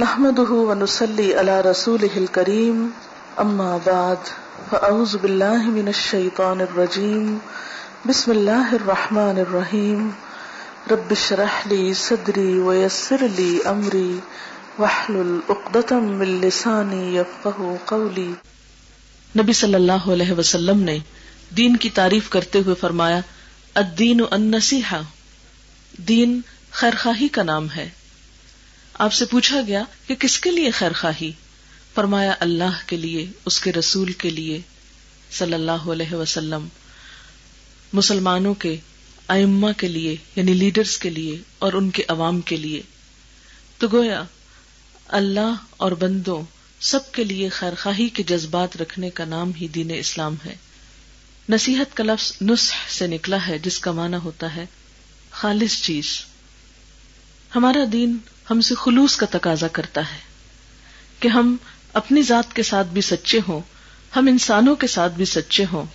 نحمده ونسلي على رسوله الكريم، أما بعد، فأعوذ بالله من الشيطان الرجيم، بسم الله الرحمن الرحيم، رب اشرح لي صدري ويسر لي أمري، واحلل عقدة من لساني يفقه قولي. نبی صلی اللہ علیہ وسلم نے دین کی تعریف کرتے ہوئے فرمایا، الدین النصیحہ، دین خیرخواہی کا نام ہے۔ آپ سے پوچھا گیا کہ کس کے لیے خیر خواہی؟ فرمایا، اللہ کے لیے، اس کے رسول کے لیے۔ صلی اللہ علیہ وسلم، مسلمانوں کے، ائمہ کے لیے یعنی لیڈرز کے لیے اور ان کے عوام کے لیے۔ تو گویا، اللہ اور بندوں سب کے لیے خیر خواہی کے جذبات رکھنے کا نام ہی دین اسلام ہے۔ نصیحت کا لفظ نسخ سے نکلا ہے، جس کا معنی ہوتا ہے خالص چیز۔ ہمارا دین ہم سے خلوص کا تقاضا کرتا ہے کہ ہم اپنی ذات کے ساتھ بھی سچے ہوں، ہم انسانوں کے ساتھ بھی سچے ہوں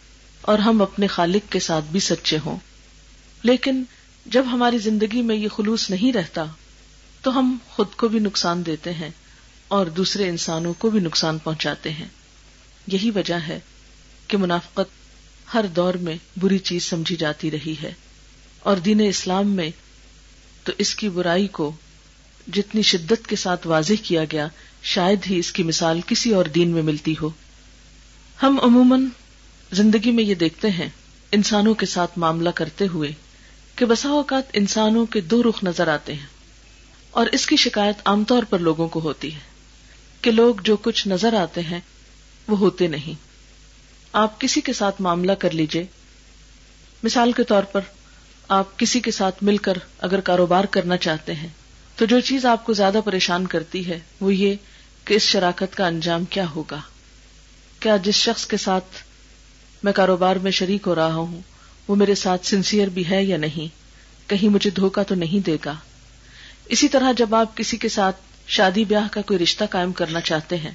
اور ہم اپنے خالق کے ساتھ بھی سچے ہوں۔ لیکن جب ہماری زندگی میں یہ خلوص نہیں رہتا، تو ہم خود کو بھی نقصان دیتے ہیں اور دوسرے انسانوں کو بھی نقصان پہنچاتے ہیں۔ یہی وجہ ہے کہ منافقت ہر دور میں بری چیز سمجھی جاتی رہی ہے اور دین اسلام میں تو اس کی برائی کو جتنی شدت کے ساتھ واضح کیا گیا، شاید ہی اس کی مثال کسی اور دین میں ملتی ہو۔ ہم عموماً زندگی میں یہ دیکھتے ہیں، انسانوں کے ساتھ معاملہ کرتے ہوئے کہ بسا اوقات انسانوں کے دو رخ نظر آتے ہیں۔ اور اس کی شکایت عام طور پر لوگوں کو ہوتی ہے کہ لوگ جو کچھ نظر آتے ہیں، وہ ہوتے نہیں۔ آپ کسی کے ساتھ معاملہ کر لیجیے۔ مثال کے طور پر آپ کسی کے ساتھ مل کر اگر کاروبار کرنا چاہتے ہیں، تو جو چیز آپ کو زیادہ پریشان کرتی ہے، وہ یہ کہ اس شراکت کا انجام کیا ہوگا۔ کیا جس شخص کے ساتھ میں کاروبار میں شریک ہو رہا ہوں، وہ میرے ساتھ سنسیئر بھی ہے یا نہیں؟ کہیں مجھے دھوکا تو نہیں دے گا؟ اسی طرح جب آپ کسی کے ساتھ شادی بیاہ کا کوئی رشتہ قائم کرنا چاہتے ہیں،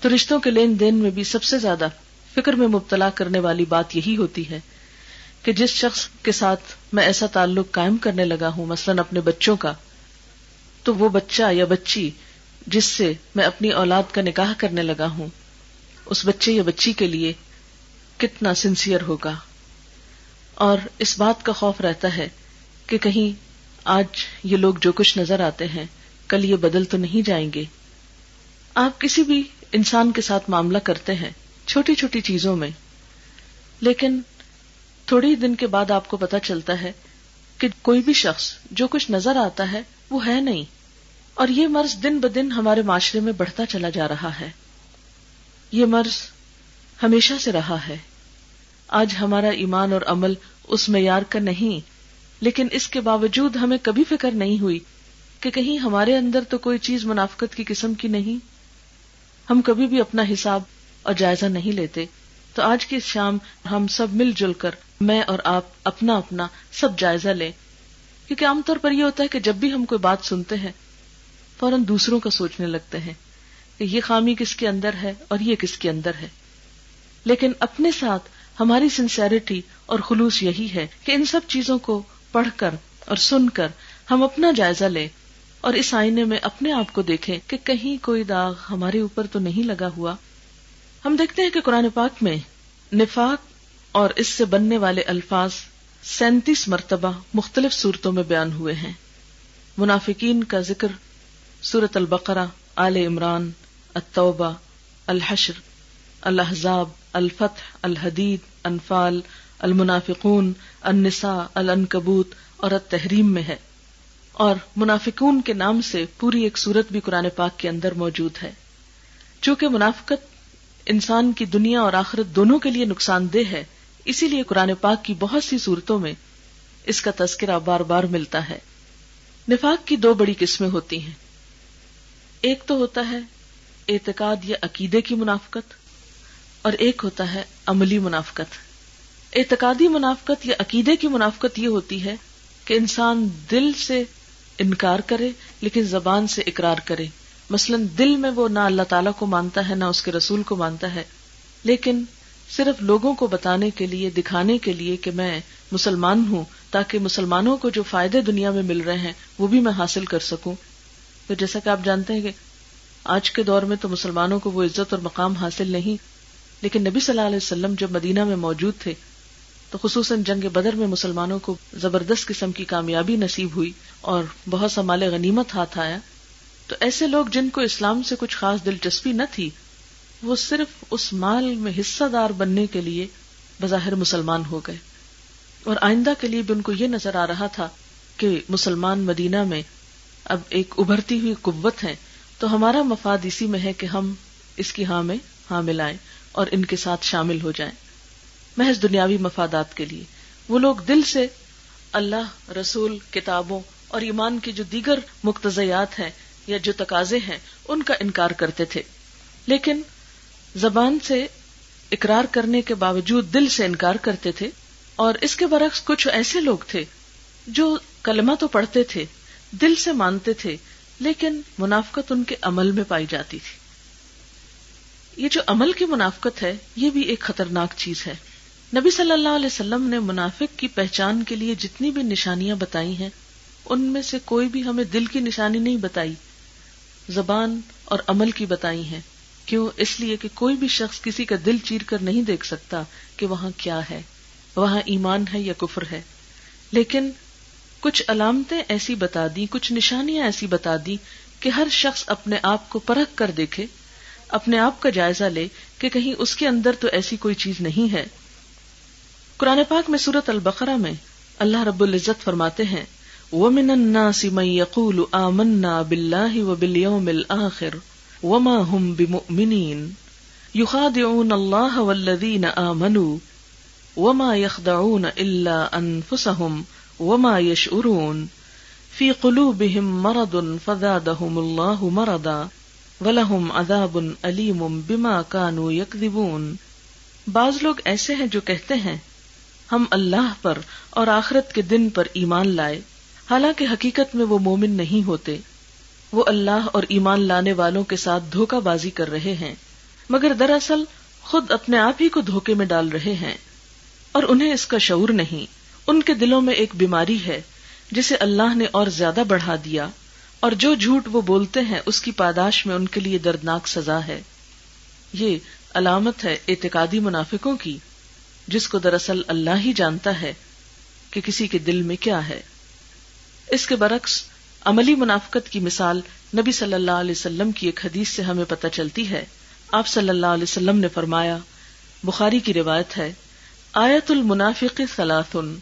تو رشتوں کے لین دین میں بھی سب سے زیادہ فکر میں مبتلا کرنے والی بات یہی ہوتی ہے کہ جس شخص کے ساتھ میں ایسا تعلق قائم کرنے لگا ہوں، مثلاً اپنے بچوں کا، تو وہ بچہ یا بچی جس سے میں اپنی اولاد کا نکاح کرنے لگا ہوں، اس بچے یا بچی کے لیے کتنا سنسیئر ہوگا؟ اور اس بات کا خوف رہتا ہے کہ کہیں آج یہ لوگ جو کچھ نظر آتے ہیں، کل یہ بدل تو نہیں جائیں گے۔ آپ کسی بھی انسان کے ساتھ معاملہ کرتے ہیں، چھوٹی چھوٹی چیزوں میں، لیکن تھوڑی دن کے بعد آپ کو پتا چلتا ہے کہ کوئی بھی شخص جو کچھ نظر آتا ہے وہ ہے نہیں۔ اور یہ مرض دن بدن ہمارے معاشرے میں بڑھتا چلا جا رہا ہے۔ یہ مرض ہمیشہ سے رہا ہے۔ آج ہمارا ایمان اور عمل اس معیار کا نہیں، لیکن اس کے باوجود ہمیں کبھی فکر نہیں ہوئی کہ کہیں ہمارے اندر تو کوئی چیز منافقت کی قسم کی نہیں۔ ہم کبھی بھی اپنا حساب اور جائزہ نہیں لیتے۔ تو آج کی شام ہم سب مل جل کر میں اور آپ اپنا اپنا سب جائزہ لیں۔ کیونکہ عام طور پر یہ ہوتا ہے کہ جب بھی ہم کوئی بات سنتے ہیں، فوراً دوسروں کا سوچنے لگتے ہیں کہ یہ خامی کس کے اندر ہے اور یہ کس کے اندر ہے۔ لیکن اپنے ساتھ ہماری سنسیرٹی اور خلوص یہی ہے کہ ان سب چیزوں کو پڑھ کر اور سن کر ہم اپنا جائزہ لیں اور اس آئینے میں اپنے آپ کو دیکھیں کہ کہیں کوئی داغ ہمارے اوپر تو نہیں لگا ہوا۔ ہم دیکھتے ہیں کہ قرآن پاک میں نفاق اور اس سے بننے والے الفاظ سینتیس مرتبہ مختلف صورتوں میں بیان ہوئے ہیں۔ منافقین کا ذکر سورت البقرہ، آل عمران، التوبہ، الحشر الحضاب الفتح، الحدید، انفال، المنافقون، النساء العنکبوت اور التحریم میں ہے۔ اور منافقون کے نام سے پوری ایک صورت بھی قرآن پاک کے اندر موجود ہے۔ چونکہ منافقت انسان کی دنیا اور آخرت دونوں کے لیے نقصان دہ ہے۔ اسی لیے قرآن پاک کی بہت سی صورتوں میں اس کا تذکرہ بار بار ملتا ہے۔ نفاق کی دو بڑی قسمیں ہوتی ہیں۔ ایک تو ہوتا ہے اعتقاد یا عقیدے کی منافقت اور ایک ہوتا ہے عملی منافقت۔ اعتقادی منافقت یا عقیدے کی منافقت یہ ہوتی ہے کہ انسان دل سے انکار کرے لیکن زبان سے اقرار کرے۔ مثلاً دل میں وہ نہ اللہ تعالیٰ کو مانتا ہے، نہ اس کے رسول کو مانتا ہے۔ لیکن صرف لوگوں کو بتانے کے لیے، دکھانے کے لیے کہ میں مسلمان ہوں، تاکہ مسلمانوں کو جو فائدے دنیا میں مل رہے ہیں، وہ بھی میں حاصل کر سکوں۔ پھر جیسا کہ آپ جانتے ہیں کہ آج کے دور میں تو مسلمانوں کو وہ عزت اور مقام حاصل نہیں، لیکن نبی صلی اللہ علیہ وسلم جب مدینہ میں موجود تھے، تو خصوصاً جنگ بدر میں مسلمانوں کو زبردست قسم کی کامیابی نصیب ہوئی اور بہت سا مال غنیمت ہاتھ آیا۔ تو ایسے لوگ جن کو اسلام سے کچھ خاص دلچسپی نہ تھی، وہ صرف اس مال میں حصہ دار بننے کے لیے بظاہر مسلمان ہو گئے۔ اور آئندہ کے لیے بھی ان کو یہ نظر آ رہا تھا کہ مسلمان مدینہ میں اب ایک ابھرتی ہوئی قوت ہے، تو ہمارا مفاد اسی میں ہے کہ ہم اس کی ہاں میں ہاں ملائیں اور ان کے ساتھ شامل ہو جائیں۔ محض دنیاوی مفادات کے لیے۔ وہ لوگ دل سے اللہ، رسول، کتابوں اور ایمان کے جو دیگر مقتضیات ہیں یا جو تقاضے ہیں، ان کا انکار کرتے تھے۔ لیکن زبان سے اقرار کرنے کے باوجود دل سے انکار کرتے تھے، اور اس کے برعکس کچھ ایسے لوگ تھے جو کلمہ تو پڑھتے تھے، دل سے مانتے تھے، لیکن منافقت ان کے عمل میں پائی جاتی تھی۔ یہ جو عمل کی منافقت ہے، یہ بھی ایک خطرناک چیز ہے۔ نبی صلی اللہ علیہ وسلم نے منافق کی پہچان کے لیے جتنی بھی نشانیاں بتائی ہیں، ان میں سے کوئی بھی ہمیں دل کی نشانی نہیں بتائی۔ زبان اور عمل کی بتائی ہیں۔ کیوں؟ اس لیے کہ کوئی بھی شخص کسی کا دل چیر کر نہیں دیکھ سکتا کہ وہاں کیا ہے، وہاں ایمان ہے یا کفر ہے۔ لیکن کچھ علامتیں ایسی بتا دی کچھ نشانیاں ایسی بتا دی کہ ہر شخص اپنے آپ کو پرکھ کر دیکھے، اپنے آپ کا جائزہ لے کہ کہیں اس کے اندر تو ایسی کوئی چیز نہیں ہے۔ قرآن پاک میں سورت البقرہ میں اللہ رب العزت فرماتے ہیں وَمِنَ النَّاسِ مَن يَقُولُ آمَنَّا بِاللَّهِ وَبِالْيَوْمِ الْآخِرِ وَمَا هُمْ بِمُؤْمِنِينَ. يُخَادِعُونَ اللَّهَ وَالَّذِينَ آمَنُوا وَمَا يَخْدَعُونَ إِلَّا أَنفُسَهُمْ وَمَا يَشْعُرُونَ. فِي قُلُوبِهِم مَرَضٌ فَزَادَهُمُ اللَّهُ مَرَضًا وَلَهُمْ عَذَابٌ أَلِيمٌ بِمَا كَانُوا يَكْذِبُونَ. بعض لوگ ایسے ہیں جو کہتے ہیں، ہم اللہ پر اور آخرت کے دن پر ایمان لائے حالانکہ حقیقت میں وہ مومن نہیں ہوتے۔ وہ اللہ اور ایمان لانے والوں کے ساتھ دھوکہ بازی کر رہے ہیں، مگر دراصل خود اپنے آپ ہی کو دھوکے میں ڈال رہے ہیں۔ اور انہیں اس کا شعور نہیں۔ ان کے دلوں میں ایک بیماری ہے، جسے اللہ نے اور زیادہ بڑھا دیا۔ اور جو جھوٹ وہ بولتے ہیں، اس کی پاداش میں ان کے لیے دردناک سزا ہے۔ یہ علامت ہے اعتقادی منافقوں کی، جس کو دراصل اللہ ہی جانتا ہے کہ کسی کے دل میں کیا ہے۔ اس کے برعکس عملی منافقت کی مثال نبی صلی اللہ علیہ وسلم کی ایک حدیث سے ہمیں پتہ چلتی ہے۔ آپ صلی اللہ علیہ وسلم نے فرمایا، بخاری کی روایت ہے، آیت المنافق ثلاثن،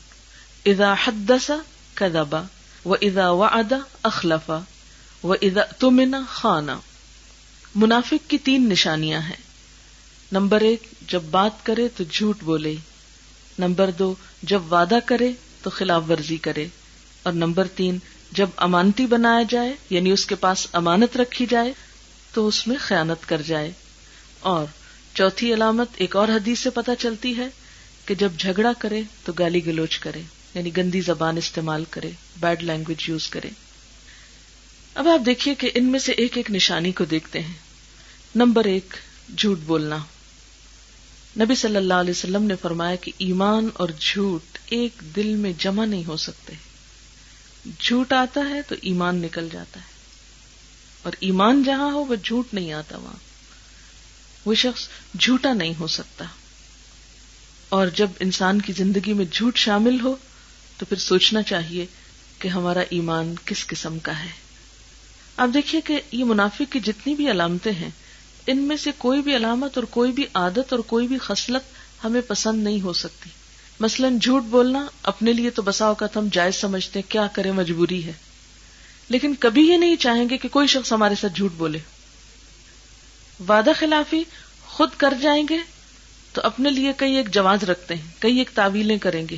اذا حدث کذبا و اذا وعد اخلفا و اذا تمن خانا منافق کی تین نشانیاں ہیں۔ نمبر ایک، جب بات کرے تو جھوٹ بولے۔ نمبر دو، جب وعدہ کرے تو خلاف ورزی کرے۔ اور نمبر تین، جب امانتی بنایا جائے یعنی اس کے پاس امانت رکھی جائے، تو اس میں خیانت کر جائے۔ اور چوتھی علامت ایک اور حدیث سے پتہ چلتی ہے کہ جب جھگڑا کرے، تو گالی گلوچ کرے یعنی گندی زبان استعمال کرے، بیڈ لینگویج یوز کرے۔ اب آپ دیکھیے کہ ان میں سے ایک ایک نشانی کو دیکھتے ہیں۔ نمبر ایک، جھوٹ بولنا۔ نبی صلی اللہ علیہ وسلم نے فرمایا کہ ایمان اور جھوٹ ایک دل میں جمع نہیں ہو سکتے۔ جھوٹ آتا ہے تو ایمان نکل جاتا ہے۔ اور ایمان جہاں ہو وہ جھوٹ نہیں آتا وہاں۔ وہ شخص جھوٹا نہیں ہو سکتا۔ اور جب انسان کی زندگی میں جھوٹ شامل ہو تو پھر سوچنا چاہیے کہ ہمارا ایمان کس قسم کا ہے۔ آپ دیکھیے کہ یہ منافق کی جتنی بھی علامتیں ہیں، ان میں سے کوئی بھی علامت اور کوئی بھی عادت اور کوئی بھی خصلت ہمیں پسند نہیں ہو سکتی۔ مثلاً جھوٹ بولنا، اپنے لیے تو بسا اوقات ہم جائز سمجھتے ہیں، کیا کریں، مجبوری ہے۔ لیکن کبھی یہ نہیں چاہیں گے کہ کوئی شخص ہمارے ساتھ جھوٹ بولے۔ وعدہ خلافی خود کر جائیں گے تو اپنے لیے کئی ایک جواز رکھتے ہیں، کئی ایک تعویلیں کریں گے۔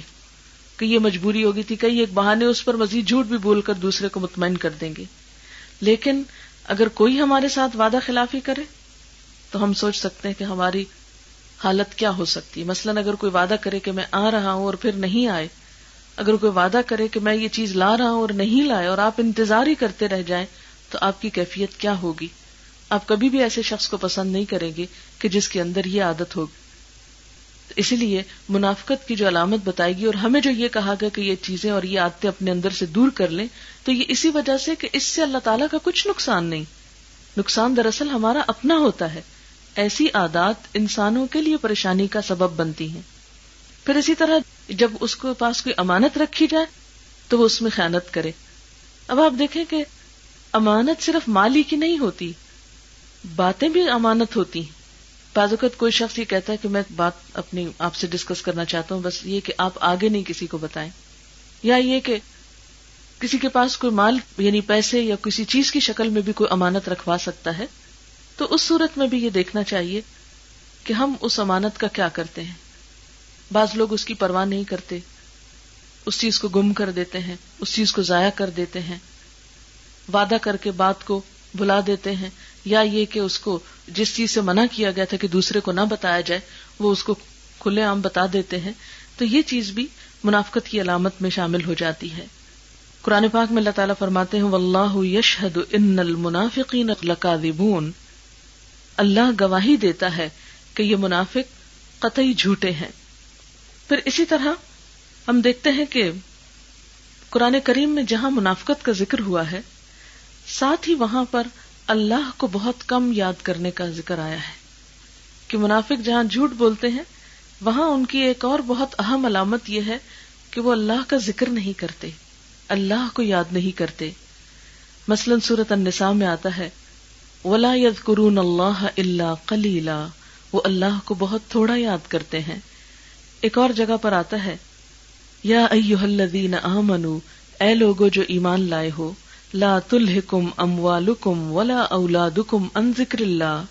کہ یہ مجبوری ہوگی تھی، کئی ایک بہانے اس پر مزید جھوٹ بھی بول کر دوسرے کو مطمئن کر دیں گے۔ لیکن اگر کوئی ہمارے ساتھ وعدہ خلافی کرے تو ہم سوچ سکتے ہیں کہ ہماری حالت کیا ہو سکتی؟ ہے مثلاً اگر کوئی وعدہ کرے کہ میں آ رہا ہوں اور پھر نہیں آئے، اگر کوئی وعدہ کرے کہ میں یہ چیز لا رہا ہوں اور نہیں لائے اور آپ انتظار ہی کرتے رہ جائیں، تو آپ کی کیفیت کیا ہوگی؟ آپ کبھی بھی ایسے شخص کو پسند نہیں کریں گے کہ جس کے اندر یہ عادت ہوگی۔ اسی لیے منافقت کی جو علامت بتائے گی اور ہمیں جو یہ کہا گیا کہ یہ چیزیں اور یہ آتے اپنے اندر سے دور کر لیں، تو یہ اسی وجہ سے کہ اس سے اللہ تعالیٰ کا کچھ نقصان نہیں۔ نقصان دراصل ہمارا اپنا ہوتا ہے۔ ایسی عادات انسانوں کے لیے پریشانی کا سبب بنتی ہیں۔ پھر اسی طرح جب اس کے پاس کوئی امانت رکھی جائے تو وہ اس میں خیانت کرے۔ اب آپ دیکھیں کہ امانت صرف مالی کی نہیں ہوتی، باتیں بھی امانت ہوتی ہیں۔ بعض اوقات کوئی شخص یہ کہتا ہے کہ میں بات اپنی آپ سے ڈسکس کرنا چاہتا ہوں، بس یہ کہ آپ آگے نہیں کسی کو بتائیں۔ یا یہ کہ کسی کے پاس کوئی مال یعنی پیسے یا کسی چیز کی شکل میں بھی کوئی امانت رکھوا سکتا ہے تو اس صورت میں بھی یہ دیکھنا چاہیے کہ ہم اس امانت کا کیا کرتے ہیں۔ بعض لوگ اس کی پرواہ نہیں کرتے، اس چیز کو گم کر دیتے ہیں، اس چیز کو ضائع کر دیتے ہیں۔ وعدہ کر کے بات کو بلا دیتے ہیں، یا یہ کہ اس کو جس چیز سے منع کیا گیا تھا کہ دوسرے کو نہ بتایا جائے، وہ اس کو کھلے عام بتا دیتے ہیں۔ تو یہ چیز بھی منافقت کی علامت میں شامل ہو جاتی ہے۔ قرآن پاک میں اللہ تعالیٰ فرماتے ہیں، واللہ یشہد ان المنافقین لکاذبون۔ اللہ گواہی دیتا ہے کہ یہ منافق قطعی جھوٹے ہیں۔ پھر اسی طرح ہم دیکھتے ہیں کہ قرآن کریم میں جہاں منافقت کا ذکر ہوا ہے، ساتھ ہی وہاں پر اللہ کو بہت کم یاد کرنے کا ذکر آیا ہے۔ کہ منافق جہاں جھوٹ بولتے ہیں، وہاں ان کی ایک اور بہت اہم علامت یہ ہے کہ وہ اللہ کا ذکر نہیں کرتے، اللہ کو یاد نہیں کرتے۔ مثلاً سورت النساء میں آتا ہے ولا ید قرون اللہ اللہ کلیلا وہ اللہ کو بہت تھوڑا یاد کرتے ہیں۔ ایک اور جگہ پر آتا ہے۔ یا الذین آمنو اے لوگو جو ایمان لائے ہو، لا تلحکم اموالکم ولا اولادکم ان ذکر اللہ۔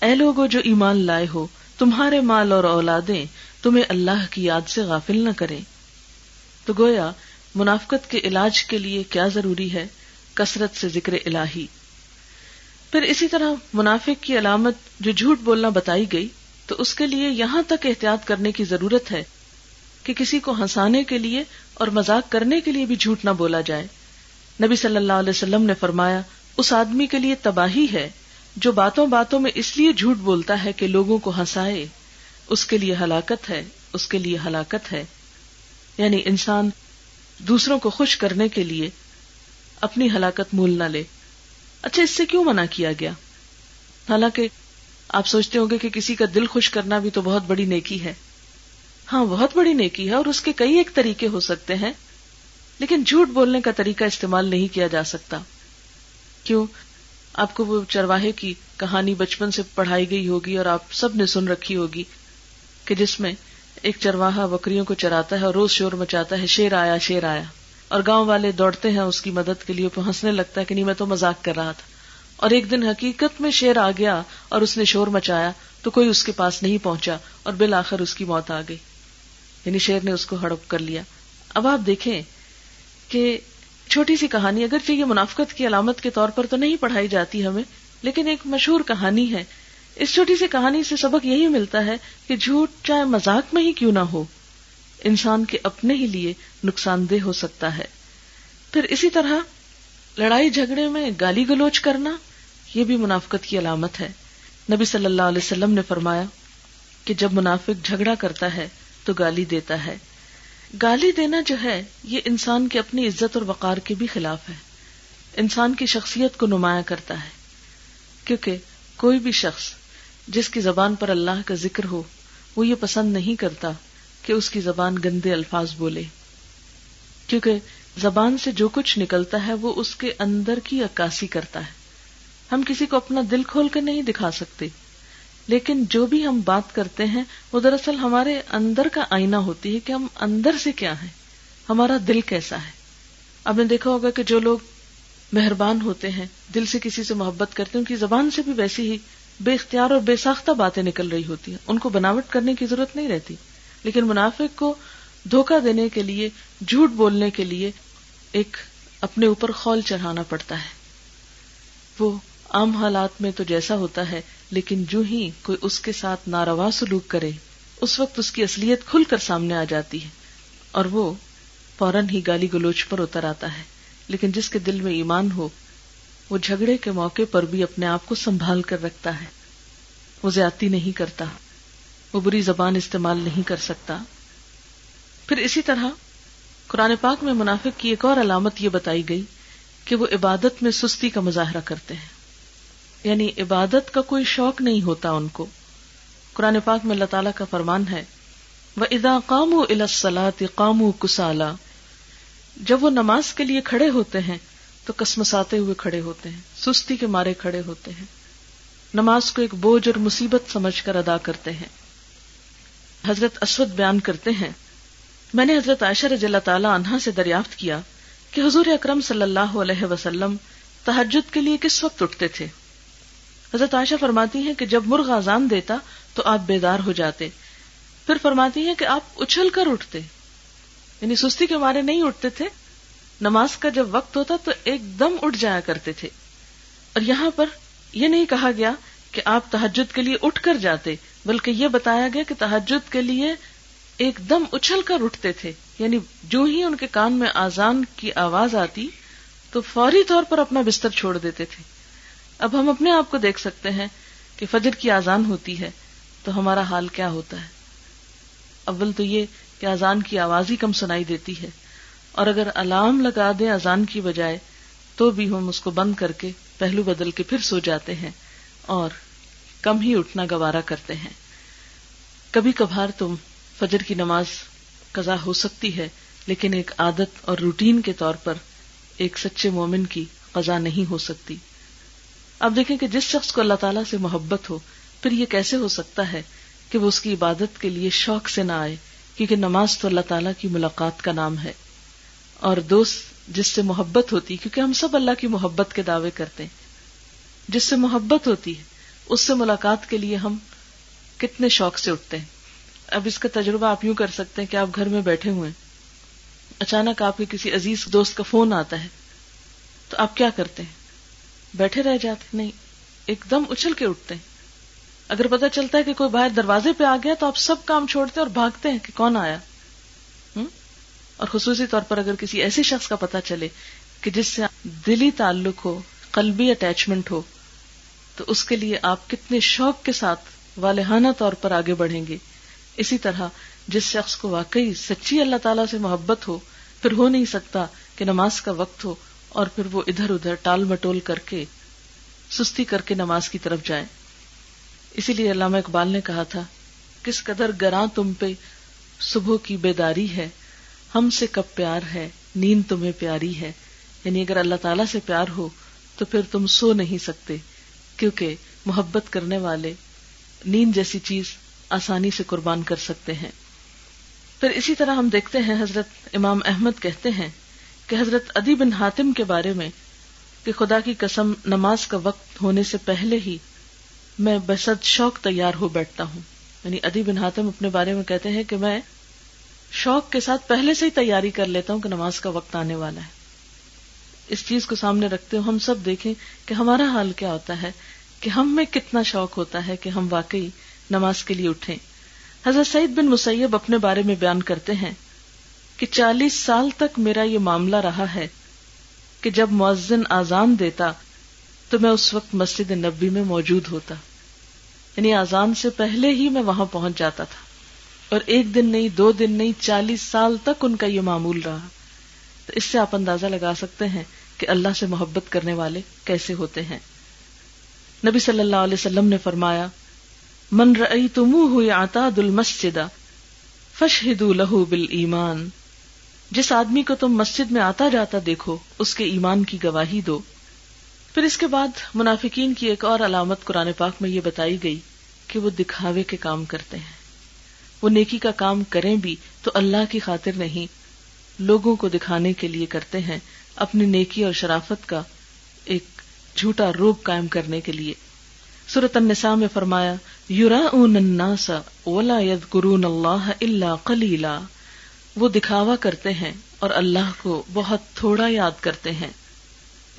اے لوگو جو ایمان لائے ہو، تمہارے مال اور اولادیں تمہیں اللہ کی یاد سے غافل نہ کریں۔ تو گویا، منافقت کے علاج کے لیے کیا ضروری ہے؟ کثرت سے ذکر الہی۔ پھر اسی طرح منافق کی علامت جو جھوٹ بولنا بتائی گئی، تو اس کے لیے یہاں تک احتیاط کرنے کی ضرورت ہے کہ کسی کو ہنسانے کے لیے اور مزاق کرنے کے لیے بھی جھوٹ نہ بولا جائے۔ نبی صلی اللہ علیہ وسلم نے فرمایا، اس آدمی کے لیے تباہی ہے جو باتوں باتوں میں اس لیے جھوٹ بولتا ہے کہ لوگوں کو ہنسائے۔ اس کے لیے ہلاکت ہے، اس کے لیے ہلاکت ہے۔ یعنی انسان دوسروں کو خوش کرنے کے لیے اپنی ہلاکت مول نہ لے۔ اچھا اس سے کیوں منع کیا گیا؟ حالانکہ آپ سوچتے ہوں گے کہ کسی کا دل خوش کرنا بھی تو بہت بڑی نیکی ہے۔ ہاں بہت بڑی نیکی ہے اور اس کے کئی ایک طریقے ہو سکتے ہیں، لیکن جھوٹ بولنے کا طریقہ استعمال نہیں کیا جا سکتا۔ کیوں؟ آپ کو وہ چرواہے کی کہانی بچپن سے پڑھائی گئی ہوگی اور آپ سب نے سن رکھی ہوگی کہ جس میں ایک چرواہا بکریوں کو چراتا ہے اور روز شور مچاتا ہے، شیر آیا شیر آیا۔ اور گاؤں والے دوڑتے ہیں اس کی مدد کے لیے ہنسنے لگتا ہے کہ نہیں، میں تو مزاق کر رہا تھا۔ اور ایک دن حقیقت میں شیر آ گیا اور اس نے شور مچایا تو کوئی اس کے پاس نہیں پہنچا اور بالآخر اس کی موت آ گئی۔ یعنی شیر نے اس کو ہڑپ کر لیا۔ اب آپ دیکھیں کہ چھوٹی سی کہانی اگر یہ منافقت کی علامت کے طور پر تو نہیں پڑھائی جاتی ہمیں، لیکن ایک مشہور کہانی ہے۔ اس چھوٹی سی کہانی سے سبق یہی ملتا ہے کہ جھوٹ چاہے مزاق میں ہی کیوں نہ ہو۔ انسان کے اپنے ہی لیے نقصان دہ ہو سکتا ہے۔ پھر اسی طرح لڑائی جھگڑے میں گالی گلوچ کرنا یہ بھی منافقت کی علامت ہے۔ نبی صلی اللہ علیہ وسلم نے فرمایا کہ جب منافق جھگڑا کرتا ہے تو گالی دیتا ہے۔ گالی دینا جو ہے یہ انسان کی اپنی عزت اور وقار کے بھی خلاف ہے۔ انسان کی شخصیت کو نمایاں کرتا ہے۔ کیونکہ کوئی بھی شخص جس کی زبان پر اللہ کا ذکر ہو وہ یہ پسند نہیں کرتا کہ اس کی زبان گندے الفاظ بولے۔ کیونکہ زبان سے جو کچھ نکلتا ہے وہ اس کے اندر کی عکاسی کرتا ہے۔ ہم کسی کو اپنا دل کھول کر نہیں دکھا سکتے۔ لیکن جو بھی ہم بات کرتے ہیں، وہ دراصل ہمارے اندر کا آئینہ ہوتی ہے کہ ہم اندر سے کیا ہیں۔ ہمارا دل کیسا ہے۔ آپ نے دیکھا ہوگا کہ جو لوگ مہربان ہوتے ہیں، دل سے کسی سے محبت کرتے ہیں، ان کی زبان سے بھی ویسی ہی بے اختیار اور بے ساختہ باتیں نکل رہی ہوتی ہیں۔ ان کو بناوٹ کرنے کی ضرورت نہیں رہتی۔ لیکن منافق کو دھوکہ دینے کے لیے، جھوٹ بولنے کے لیے ایک اپنے اوپر خول چڑھانا پڑتا ہے۔ وہ عام حالات میں تو جیسا ہوتا ہے، لیکن جو ہی کوئی اس کے ساتھ ناروا سلوک کرے، اس وقت اس کی اصلیت کھل کر سامنے آ جاتی ہے۔ اور وہ فوراً ہی گالی گلوچ پر اتر آتا ہے۔ لیکن جس کے دل میں ایمان ہو، وہ جھگڑے کے موقع پر بھی اپنے آپ کو سنبھال کر رکھتا ہے۔ وہ زیادتی نہیں کرتا۔ وہ بری زبان استعمال نہیں کر سکتا۔ پھر اسی طرح قرآن پاک میں منافق کی ایک اور علامت یہ بتائی گئی کہ وہ عبادت میں سستی کا مظاہرہ کرتے ہیں۔ یعنی عبادت کا کوئی شوق نہیں ہوتا ان کو۔ قرآن پاک میں اللہ تعالیٰ کا فرمان ہے وہ ادا قام و الاسلاط قام کسالا جب وہ نماز کے لیے کھڑے ہوتے ہیں تو کسمساتے ہوئے کھڑے ہوتے ہیں، سستی کے مارے کھڑے ہوتے ہیں۔ نماز کو ایک بوجھ اور مصیبت سمجھ کر ادا کرتے ہیں۔ حضرت اسود بیان کرتے ہیں۔ میں نے حضرت عائشہ رضی اللہ تعالی عنہا سے دریافت کیا کہ حضور اکرم صلی اللہ علیہ وسلم تحجد کے لیے کس وقت اٹھتے تھے۔ حضرت عائشہ فرماتی ہیں کہ جب مرغ آزان دیتا تو آپ بیدار ہو جاتے۔ پھر فرماتی ہیں کہ آپ اچھل کر اٹھتے۔ یعنی سستی کے مارے نہیں اٹھتے تھے۔ نماز کا جب وقت ہوتا تو ایک دم اٹھ جایا کرتے تھے۔ اور یہاں پر یہ نہیں کہا گیا کہ آپ تحجد کے لیے اٹھ کر جاتے۔ بلکہ یہ بتایا گیا کہ تحجد کے لیے ایک دم اچھل کر اٹھتے تھے۔ یعنی جو ہی ان کے کان میں آزان کی آواز آتی تو فوری طور پر اپنا بستر چھوڑ دیتے تھے۔ اب ہم اپنے آپ کو دیکھ سکتے ہیں کہ فجر کی آزان ہوتی ہے تو ہمارا حال کیا ہوتا ہے۔ اول تو یہ کہ آزان کی آواز ہی کم سنائی دیتی ہے۔ اور اگر الارم لگا دیں اذان کی بجائے تو بھی ہم اس کو بند کر کے پہلو بدل کے پھر سو جاتے ہیں۔ اور کم ہی اٹھنا گوارا کرتے ہیں۔ کبھی کبھار تم فجر کی نماز قضا ہو سکتی ہے، لیکن ایک عادت اور روٹین کے طور پر ایک سچے مومن کی قضا نہیں ہو سکتی۔ اب دیکھیں کہ جس شخص کو اللہ تعالیٰ سے محبت ہو، پھر یہ کیسے ہو سکتا ہے کہ وہ اس کی عبادت کے لیے شوق سے نہ آئے، کیونکہ نماز تو اللہ تعالیٰ کی ملاقات کا نام ہے۔ اور دوست جس سے محبت ہوتی، کیونکہ ہم سب اللہ کی محبت کے دعوے کرتے ہیں۔ جس سے محبت ہوتی ہے اس سے ملاقات کے لیے ہم کتنے شوق سے اٹھتے ہیں۔ اب اس کا تجربہ آپ یوں کر سکتے ہیں کہ آپ گھر میں بیٹھے ہوئے اچانک آپ کے کسی عزیز دوست کا فون آتا ہے۔ تو آپ کیا کرتے ہیں؟ بیٹھے رہ جاتے نہیں، ایک دم اچھل کے اٹھتے ہیں۔ اگر پتا چلتا ہے کہ کوئی باہر دروازے پہ آ گیا تو آپ سب کام چھوڑتے ہیں اور بھاگتے ہیں کہ کون آیا؟ اور خصوصی طور پر اگر کسی ایسے شخص کا پتا چلے کہ جس سے دلی تعلق ہو، قلبی اٹیچمنٹ ہو تو اس کے لیے آپ کتنے شوق کے ساتھ والہانہ طور پر آگے بڑھیں گے۔ اسی طرح جس شخص کو واقعی سچی اللہ تعالی سے محبت ہو، پھر ہو نہیں سکتا کہ نماز کا وقت ہو اور پھر وہ ادھر ادھر ٹال مٹول کر کے، سستی کر کے نماز کی طرف جائے اسی لیے علامہ اقبال نے کہا تھا، کس قدر گراں تم پہ صبح کی بیداری ہے، ہم سے کب پیار ہے، نیند تمہیں پیاری ہے۔ یعنی اگر اللہ تعالی سے پیار ہو تو پھر تم سو نہیں سکتے۔ کیونکہ محبت کرنے والے نیند جیسی چیز آسانی سے قربان کر سکتے ہیں۔ پھر اسی طرح ہم دیکھتے ہیں حضرت امام احمد کہتے ہیں کہ حضرت ادی بن حاتم کے بارے میں کہ خدا کی قسم نماز کا وقت ہونے سے پہلے ہی میں بسد شوق تیار ہو بیٹھتا ہوں۔ یعنی ادی بن حاتم اپنے بارے میں کہتے ہیں کہ میں شوق کے ساتھ پہلے سے ہی تیاری کر لیتا ہوں کہ نماز کا وقت آنے والا ہے۔ اس چیز کو سامنے رکھتے ہو ہم سب دیکھیں کہ ہمارا حال کیا ہوتا ہے، کہ ہم میں کتنا شوق ہوتا ہے کہ ہم واقعی نماز کے لیے اٹھیں۔ حضرت سعید بن مسیب اپنے بارے میں بیان کرتے ہیں کہ چالیس سال تک میرا یہ معاملہ رہا ہے کہ جب معذن آزان دیتا تو میں اس وقت مسجد نبی میں موجود ہوتا۔ یعنی آزان سے پہلے ہی میں وہاں پہنچ جاتا تھا۔ اور ایک دن نہیں، دو دن نہیں، چالیس سال تک ان کا یہ معمول رہا۔ تو اس سے آپ اندازہ لگا سکتے ہیں کہ اللہ سے محبت کرنے والے کیسے ہوتے ہیں؟ نبی صلی اللہ علیہ وسلم نے فرمایا، من رئی تم آتا دل مسجد فشہد لہو بل ایمان جس آدمی کو تم مسجد میں آتا جاتا دیکھو، اس کے ایمان کی گواہی دو۔ پھر اس کے بعد منافقین کی ایک اور علامت قرآن پاک میں یہ بتائی گئی کہ وہ دکھاوے کے کام کرتے ہیں۔ وہ نیکی کا کام کریں بھی تو اللہ کی خاطر نہیں، لوگوں کو دکھانے کے لیے کرتے ہیں۔ اپنی نیکی اور شرافت کا ایک جھوٹا روپ قائم کرنے کے لیے۔ سورت النساء میں فرمایا یورا الناس ولا يذكرون اللہ اللہ کلیلا وہ دکھاوا کرتے ہیں اور اللہ کو بہت تھوڑا یاد کرتے ہیں۔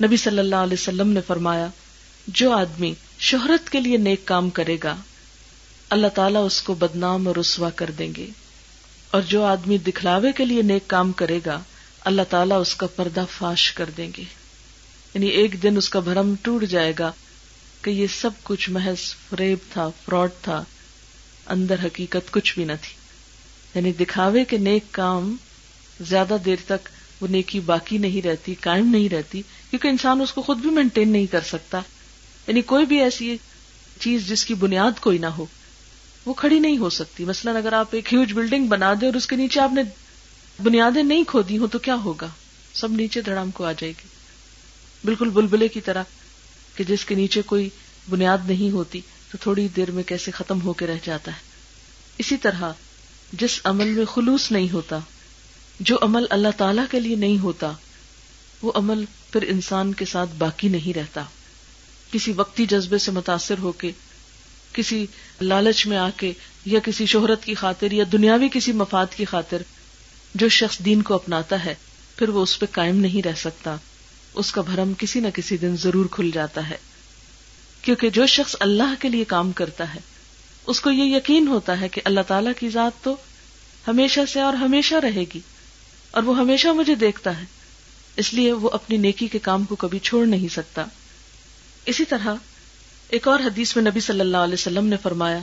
نبی صلی اللہ علیہ وسلم نے فرمایا، جو آدمی شہرت کے لیے نیک کام کرے گا، اللہ تعالیٰ اس کو بدنام اور رسوا کر دیں گے۔ اور جو آدمی دکھلاوے کے لیے نیک کام کرے گا اللہ تعالیٰ اس کا پردہ فاش کر دیں گے۔ یعنی ایک دن اس کا بھرم ٹوٹ جائے گا کہ یہ سب کچھ محض فریب تھا، فراڈ تھا، اندر حقیقت کچھ بھی نہ تھی۔ یعنی دکھاوے کے نیک کام زیادہ دیر تک وہ نیکی باقی نہیں رہتی، قائم نہیں رہتی، کیونکہ انسان اس کو خود بھی مینٹین نہیں کر سکتا۔ یعنی کوئی بھی ایسی چیز جس کی بنیاد کوئی نہ ہو، وہ کھڑی نہیں ہو سکتی۔ مثلاً اگر آپ ایک ہیوج بلڈنگ بنا دیں اور اس کے نیچے آپ نے بنیادیں نہیں کھودی ہو تو کیا ہوگا؟ سب نیچے دھڑام کو آ جائے گی۔ بالکل بلبلے کی طرح کہ جس کے نیچے کوئی بنیاد نہیں ہوتی تو تھوڑی دیر میں کیسے ختم ہو کے رہ جاتا ہے۔ اسی طرح جس عمل میں خلوص نہیں ہوتا، جو عمل اللہ تعالی کے لیے نہیں ہوتا، وہ عمل پھر انسان کے ساتھ باقی نہیں رہتا۔ کسی وقتی جذبے سے متاثر ہو کے، کسی لالچ میں آ کے، یا کسی شہرت کی خاطر، یا دنیاوی کسی مفاد کی خاطر جو شخص دین کو اپناتا ہے، پھر وہ اس پہ قائم نہیں رہ سکتا۔ اس کا بھرم کسی نہ کسی دن ضرور کھل جاتا ہے۔ کیونکہ جو شخص اللہ کے لیے کام کرتا ہے، اس کو یہ یقین ہوتا ہے کہ اللہ تعالی کی ذات تو ہمیشہ سے اور ہمیشہ رہے گی، اور وہ ہمیشہ مجھے دیکھتا ہے۔ اس لیے وہ اپنی نیکی کے کام کو کبھی چھوڑ نہیں سکتا۔ اسی طرح ایک اور حدیث میں نبی صلی اللہ علیہ وسلم نے فرمایا،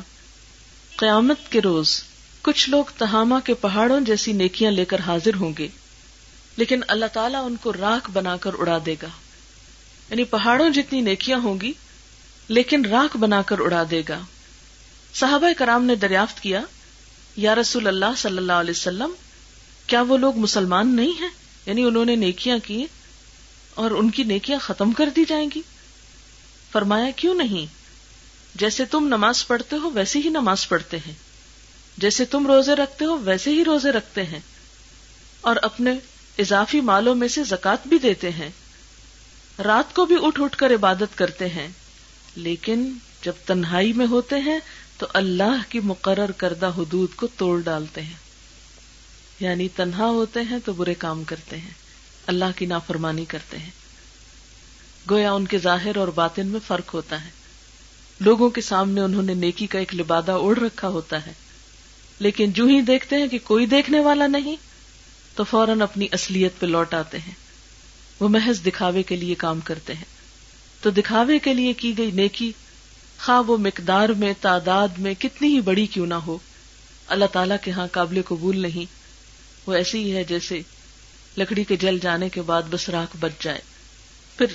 قیامت کے روز کچھ لوگ تہاما کے پہاڑوں جیسی نیکیاں لے کر حاضر ہوں گے، لیکن اللہ تعالیٰ ان کو راک بنا کر اڑا دے گا۔ یعنی پہاڑوں جتنی نیکیاں ہوں گی، لیکن راک بنا کر اڑا دے گا۔ صحابہ کرام نے دریافت کیا، یا رسول اللہ صلی اللہ علیہ وسلم، کیا وہ لوگ مسلمان نہیں ہیں؟ یعنی انہوں نے نیکیاں کی اور ان کی نیکیاں ختم کر دی جائیں گی۔ فرمایا، کیوں نہیں؟ جیسے تم نماز پڑھتے ہو ویسے ہی نماز پڑھتے ہیں۔ جیسے تم روزے رکھتے ہو، ویسے ہی روزے رکھتے ہیں۔ اور اپنے اضافی مالوں میں سے زکات بھی دیتے ہیں۔ رات کو بھی اٹھ اٹھ کر عبادت کرتے ہیں۔ لیکن جب تنہائی میں ہوتے ہیں، تو اللہ کی مقرر کردہ حدود کو توڑ ڈالتے ہیں۔ یعنی تنہا ہوتے ہیں تو برے کام کرتے ہیں۔ اللہ کی نافرمانی کرتے ہیں۔ گویا ان کے ظاہر اور باطن میں فرق ہوتا ہے۔ لوگوں کے سامنے انہوں نے نیکی کا ایک لبادہ اوڑھ رکھا ہوتا ہے۔ لیکن جو ہی دیکھتے ہیں کہ کوئی دیکھنے والا نہیں، تو فوراً اپنی اصلیت پہ لوٹ آتے ہیں۔ وہ محض دکھاوے کے لیے کام کرتے ہیں۔ تو دکھاوے کے لیے کی گئی نیکی، خواہ وہ مقدار میں، تعداد میں کتنی ہی بڑی کیوں نہ ہو۔ اللہ تعالی کے ہاں قابل قبول نہیں۔ وہ ایسی ہی ہے جیسے لکڑی کے جل جانے کے بعد بس راک بچ جائے۔ پھر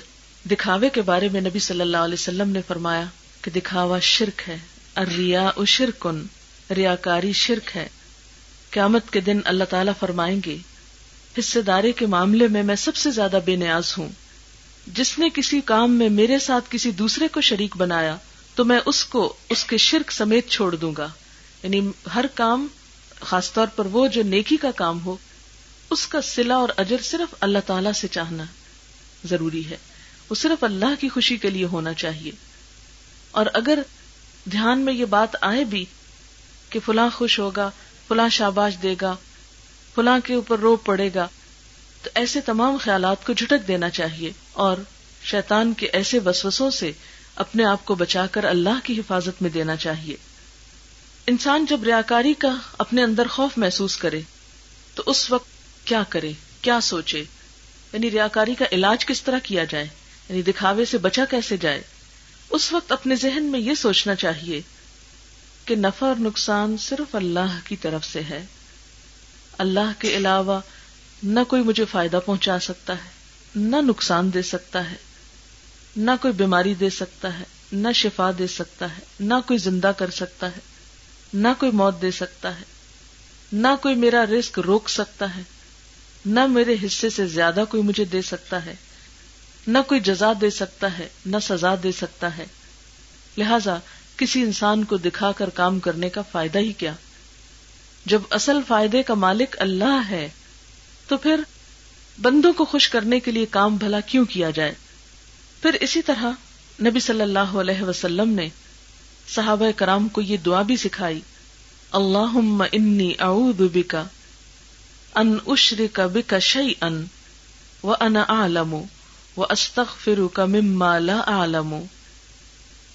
دکھاوے کے بارے میں نبی صلی اللہ علیہ وسلم نے فرمایا کہ دکھاوا شرک ہے۔ اریا شرکن۔ ریا کاری شرک ہے۔ قیامت کے دن اللہ تعالیٰ فرمائیں گے حصے داری کے معاملے میں میں سب سے زیادہ بے نیاز ہوں۔ جس نے کسی کام میں میرے ساتھ کسی دوسرے کو شریک بنایا، تو میں اس کو، اس کے شرک سمیت چھوڑ دوں گا۔ یعنی ہر کام، خاص طور پر وہ جو نیکی کا کام ہو، اس کا سلا اور اجر صرف اللہ تعالی سے چاہنا ضروری ہے۔ وہ صرف اللہ کی خوشی کے لیے ہونا چاہیے۔ اور اگر دھیان میں یہ بات آئے بھی کہ فلاں خوش ہوگا، فلاں شاباش دے گا، فلاں کے اوپر رو پڑے گا۔ تو ایسے تمام خیالات کو جھٹک دینا چاہیے اور شیطان کے ایسے وسوسوں سے اپنے آپ کو بچا کر اللہ کی حفاظت میں دینا چاہیے۔ انسان جب ریاکاری کا اپنے اندر خوف محسوس کرے، تو اس وقت کیا کرے، کیا سوچے؟ یعنی ریاکاری کا علاج کس طرح کیا جائے؟ یعنی دکھاوے سے بچا کیسے جائے؟ اس وقت اپنے ذہن میں یہ سوچنا چاہیے کہ نفع اور نقصان صرف اللہ کی طرف سے ہے۔ اللہ کے علاوہ نہ کوئی مجھے فائدہ پہنچا سکتا ہے، نہ نقصان دے سکتا ہے، نہ کوئی بیماری دے سکتا ہے، نہ شفا دے سکتا ہے، نہ کوئی زندہ کر سکتا ہے، نہ کوئی موت دے سکتا ہے، نہ کوئی میرا رسک روک سکتا ہے، نہ میرے حصے سے زیادہ کوئی مجھے دے سکتا ہے، نہ کوئی جزا دے سکتا ہے، نہ سزا دے سکتا ہے۔ لہذا کسی انسان کو دکھا کر کام کرنے کا فائدہ ہی کیا؟ جب اصل فائدے کا مالک اللہ ہے، تو پھر بندوں کو خوش کرنے کے لیے کام بھلا کیوں کیا جائے؟ پھر اسی طرح نبی صلی اللہ علیہ وسلم نے صحابہ کرام کو یہ دعا بھی سکھائی اللہ انی اعوذ بکا ان اشرک بکا شیئن و انا اعلم و مما لا اعلم۔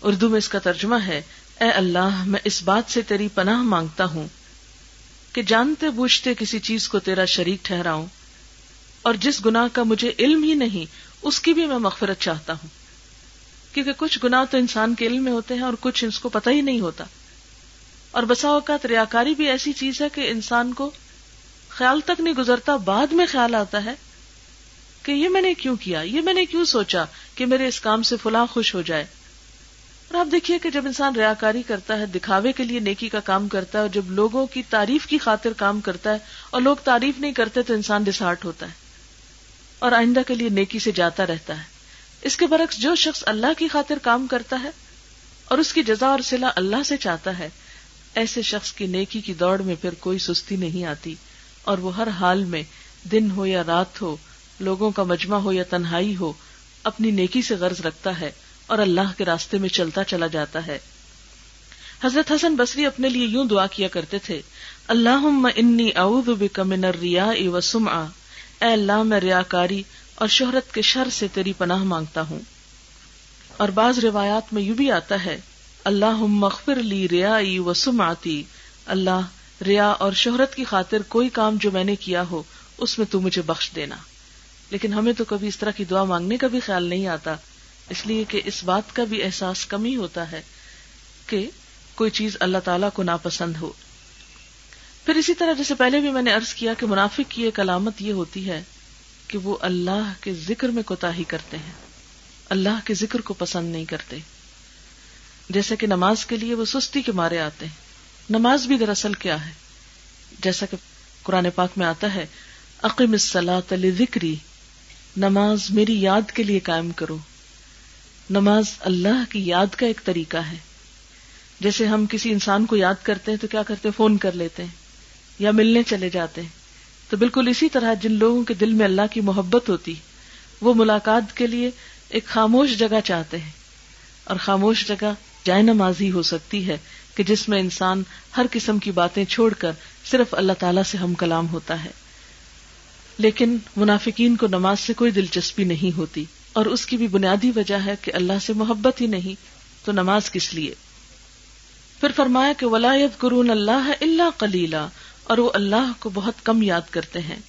اردو میں اس کا ترجمہ ہے، اے اللہ، میں اس بات سے تیری پناہ مانگتا ہوں کہ جانتے بوجھتے کسی چیز کو تیرا شریک ٹھہراؤں، اور جس گناہ کا مجھے علم ہی نہیں، اس کی بھی میں مغفرت چاہتا ہوں۔ کیونکہ کچھ گناہ تو انسان کے علم میں ہوتے ہیں اور کچھ اس کو پتہ ہی نہیں ہوتا۔ اور بسا اوقات ریاکاری بھی ایسی چیز ہے کہ انسان کو خیال تک نہیں گزرتا، بعد میں خیال آتا ہے کہ یہ میں نے کیوں کیا، یہ میں نے کیوں سوچا کہ میرے اس کام سے فلاں خوش ہو جائے۔ اور آپ دیکھیے کہ جب انسان ریاکاری کرتا ہے، دکھاوے کے لیے نیکی کا کام کرتا ہے اور جب لوگوں کی تعریف کی خاطر کام کرتا ہے اور لوگ تعریف نہیں کرتے تو انسان ڈسہارٹ ہوتا ہے اور آئندہ کے لیے نیکی سے جاتا رہتا ہے۔ اس کے برعکس جو شخص اللہ کی خاطر کام کرتا ہے اور اس کی جزا اور سلا اللہ سے چاہتا ہے، ایسے شخص کی نیکی کی دوڑ میں پھر کوئی سستی نہیں آتی اور وہ ہر حال میں دن ہو یا رات ہو، لوگوں کا مجمع ہو یا تنہائی ہو، اپنی نیکی سے غرض رکھتا ہے۔ اور اللہ کے راستے میں چلتا چلا جاتا ہے۔ حضرت حسن بصری اپنے لیے یوں دعا کیا کرتے تھے اللہ انی اعوذ بک من الریاء والسمعہ اے اللہ، میں ریاکاری اور شہرت کے شر سے تیری پناہ مانگتا ہوں۔ اور بعض روایات میں یوں بھی آتا ہے اللہ مغفر لی ریائی و سمعتی۔ اللہ، ریا اور شہرت کی خاطر کوئی کام جو میں نے کیا ہو، اس میں تو مجھے بخش دینا۔ لیکن ہمیں تو کبھی اس طرح کی دعا مانگنے کا بھی خیال نہیں آتا۔ اس لیے کہ اس بات کا بھی احساس کم ہی ہوتا ہے کہ کوئی چیز اللہ تعالیٰ کو ناپسند ہو۔ پھر اسی طرح جیسے پہلے بھی میں نے ارض کیا کہ منافق کی ایک علامت یہ ہوتی ہے کہ وہ اللہ کے ذکر میں کوتا ہی کرتے ہیں۔ اللہ کے ذکر کو پسند نہیں کرتے۔ جیسے کہ نماز کے لیے وہ سستی کے مارے آتے ہیں۔ نماز بھی دراصل کیا ہے؟ جیسا کہ قرآن پاک میں آتا ہے عقیم الصلاۃ ذکری نماز میری یاد کے لیے قائم کرو۔ نماز اللہ کی یاد کا ایک طریقہ ہے۔ جیسے ہم کسی انسان کو یاد کرتے ہیں تو کیا کرتے ہیں؟ فون کر لیتے ہیں یا ملنے چلے جاتے ہیں۔ تو بالکل اسی طرح جن لوگوں کے دل میں اللہ کی محبت ہوتی، وہ ملاقات کے لیے ایک خاموش جگہ چاہتے ہیں۔ اور خاموش جگہ جائے نمازی ہو سکتی ہے کہ جس میں انسان ہر قسم کی باتیں چھوڑ کر صرف اللہ تعالی سے ہم کلام ہوتا ہے۔ لیکن منافقین کو نماز سے کوئی دلچسپی نہیں ہوتی۔ اور اس کی بھی بنیادی وجہ ہے کہ اللہ سے محبت ہی نہیں، تو نماز کس لیے؟ پھر فرمایا کہ ولاد قرون اللہ اللہ کلیلہ اور وہ اللہ کو بہت کم یاد کرتے ہیں۔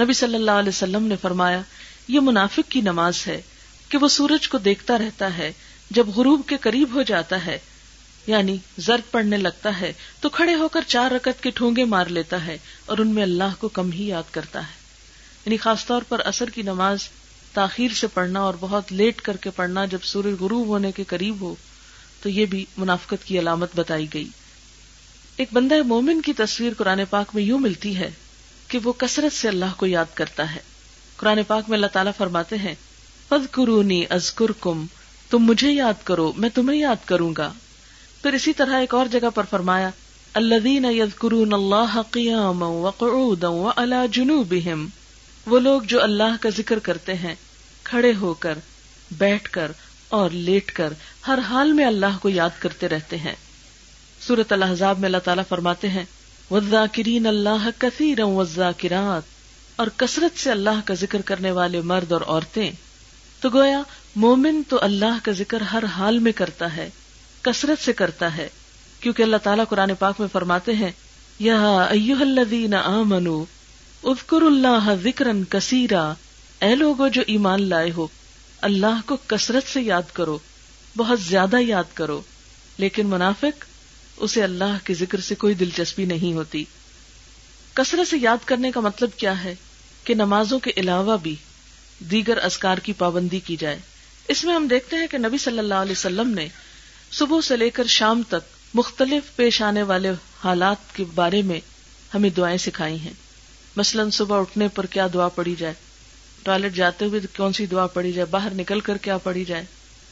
نبی صلی اللہ علیہ وسلم نے فرمایا، یہ منافق کی نماز ہے کہ وہ سورج کو دیکھتا رہتا ہے، جب غروب کے قریب ہو جاتا ہے یعنی زرد پڑنے لگتا ہے، تو کھڑے ہو کر چار رکت کے ٹھونگے مار لیتا ہے، اور ان میں اللہ کو کم ہی یاد کرتا ہے۔ یعنی خاص طور پر اثر کی نماز تاخیر سے پڑھنا اور بہت لیٹ کر کے پڑھنا جب سورج غروب ہونے کے قریب ہو، تو یہ بھی منافقت کی علامت بتائی گئی۔ ایک بندہ مومن کی تصویر قرآن پاک میں یوں ملتی ہے کہ وہ کثرت سے اللہ کو یاد کرتا ہے۔ قرآن پاک میں اللہ تعالیٰ فرماتے ہیں پد قرونی ازکر کم تم مجھے یاد کرو، میں تمہیں یاد کروں گا۔ پھر اسی طرح ایک اور جگہ پر فرمایا اللہ یذکرون اللہ قیاما وقعودا وعلا جنوبہم وہ لوگ جو اللہ کا ذکر کرتے ہیں، کھڑے ہو کر، بیٹھ کر اور لیٹ کر ہر حال میں اللہ کو یاد کرتے رہتے ہیں۔ سورت الحضاب میں اللہ تعالیٰ فرماتے ہیں وزاکرین اللہ کثیر وزاکرات اور کثرت سے اللہ کا ذکر کرنے والے مرد اور عورتیں۔ تو گویا، مومن تو اللہ کا ذکر ہر حال میں کرتا ہے، کثرت سے کرتا ہے۔ کیونکہ اللہ تعالیٰ قرآن پاک میں فرماتے ہیں، یا ایوہ الذین آمنوا اذکر اللہ ذکر کثیرا۔ اے لوگو جو ایمان لائے ہو، اللہ کو کثرت سے یاد کرو، بہت زیادہ یاد کرو۔ لیکن منافق، اسے اللہ کے ذکر سے کوئی دلچسپی نہیں ہوتی۔ کثرت سے یاد کرنے کا مطلب کیا ہے؟ کہ نمازوں کے علاوہ بھی دیگر ازکار کی پابندی کی جائے۔ اس میں ہم دیکھتے ہیں کہ نبی صلی اللہ علیہ وسلم نے صبح سے لے کر شام تک مختلف پیش آنے والے حالات کے بارے میں ہمیں دعائیں سکھائی ہیں۔ مثلاً صبح اٹھنے پر کیا دعا پڑی جائے؟ ٹوائلٹ جاتے ہوئے کون سی دعا پڑی جائے؟ باہر نکل کر کیا پڑی جائے؟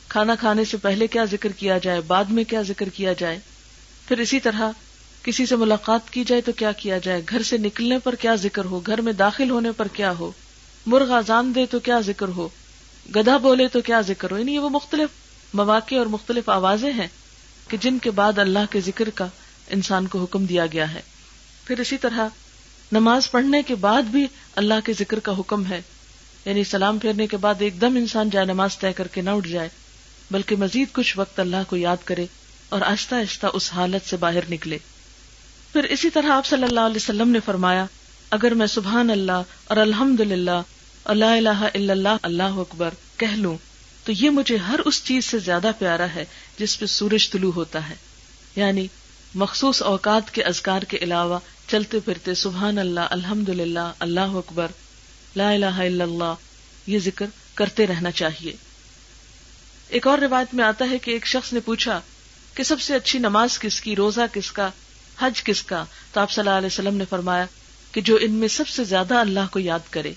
کھانا کھانے سے پہلے کیا ذکر کیا جائے؟ بعد میں کیا ذکر کیا جائے؟ پھر اسی طرح کسی سے ملاقات کی جائے تو کیا کیا جائے؟ گھر سے نکلنے پر کیا ذکر ہو؟ گھر میں داخل ہونے پر کیا ہو؟ مرغ آزان دے تو کیا ذکر ہو؟ گدھا بولے تو کیا ذکر ہو؟ یعنی وہ مختلف مواقع اور مختلف آوازیں ہیں کہ جن کے بعد اللہ کے ذکر کا انسان کو حکم دیا گیا ہے۔ پھر اسی طرح نماز پڑھنے کے بعد بھی اللہ کے ذکر کا حکم ہے۔ یعنی سلام پھیرنے کے بعد ایک دم انسان جائے نماز طے کر کے نہ اٹھ جائے، بلکہ مزید کچھ وقت اللہ کو یاد کرے اور آہستہ آہستہ اس حالت سے باہر نکلے۔ پھر اسی طرح آپ صلی اللہ علیہ وسلم نے فرمایا، اگر میں سبحان اللہ اور الحمد للہ اللہ الہ الا اللہ اللہ اکبر کہہ لوں، تو یہ مجھے ہر اس چیز سے زیادہ پیارا ہے جس پہ سورج طلوع ہوتا ہے۔ یعنی مخصوص اوقات کے اذکار کے علاوہ چلتے پھرتے سبحان اللہ الحمد للہ اللہ اکبر، لا الہ الا اللہ، یہ ذکر کرتے رہنا چاہیے۔ ایک اور روایت میں آتا ہے کہ ایک شخص نے پوچھا کہ سب سے اچھی نماز کس کی، روزہ کس کا، حج کس کا؟ تو آپ صلی اللہ علیہ وسلم نے فرمایا کہ جو ان میں سب سے زیادہ اللہ کو یاد کرے۔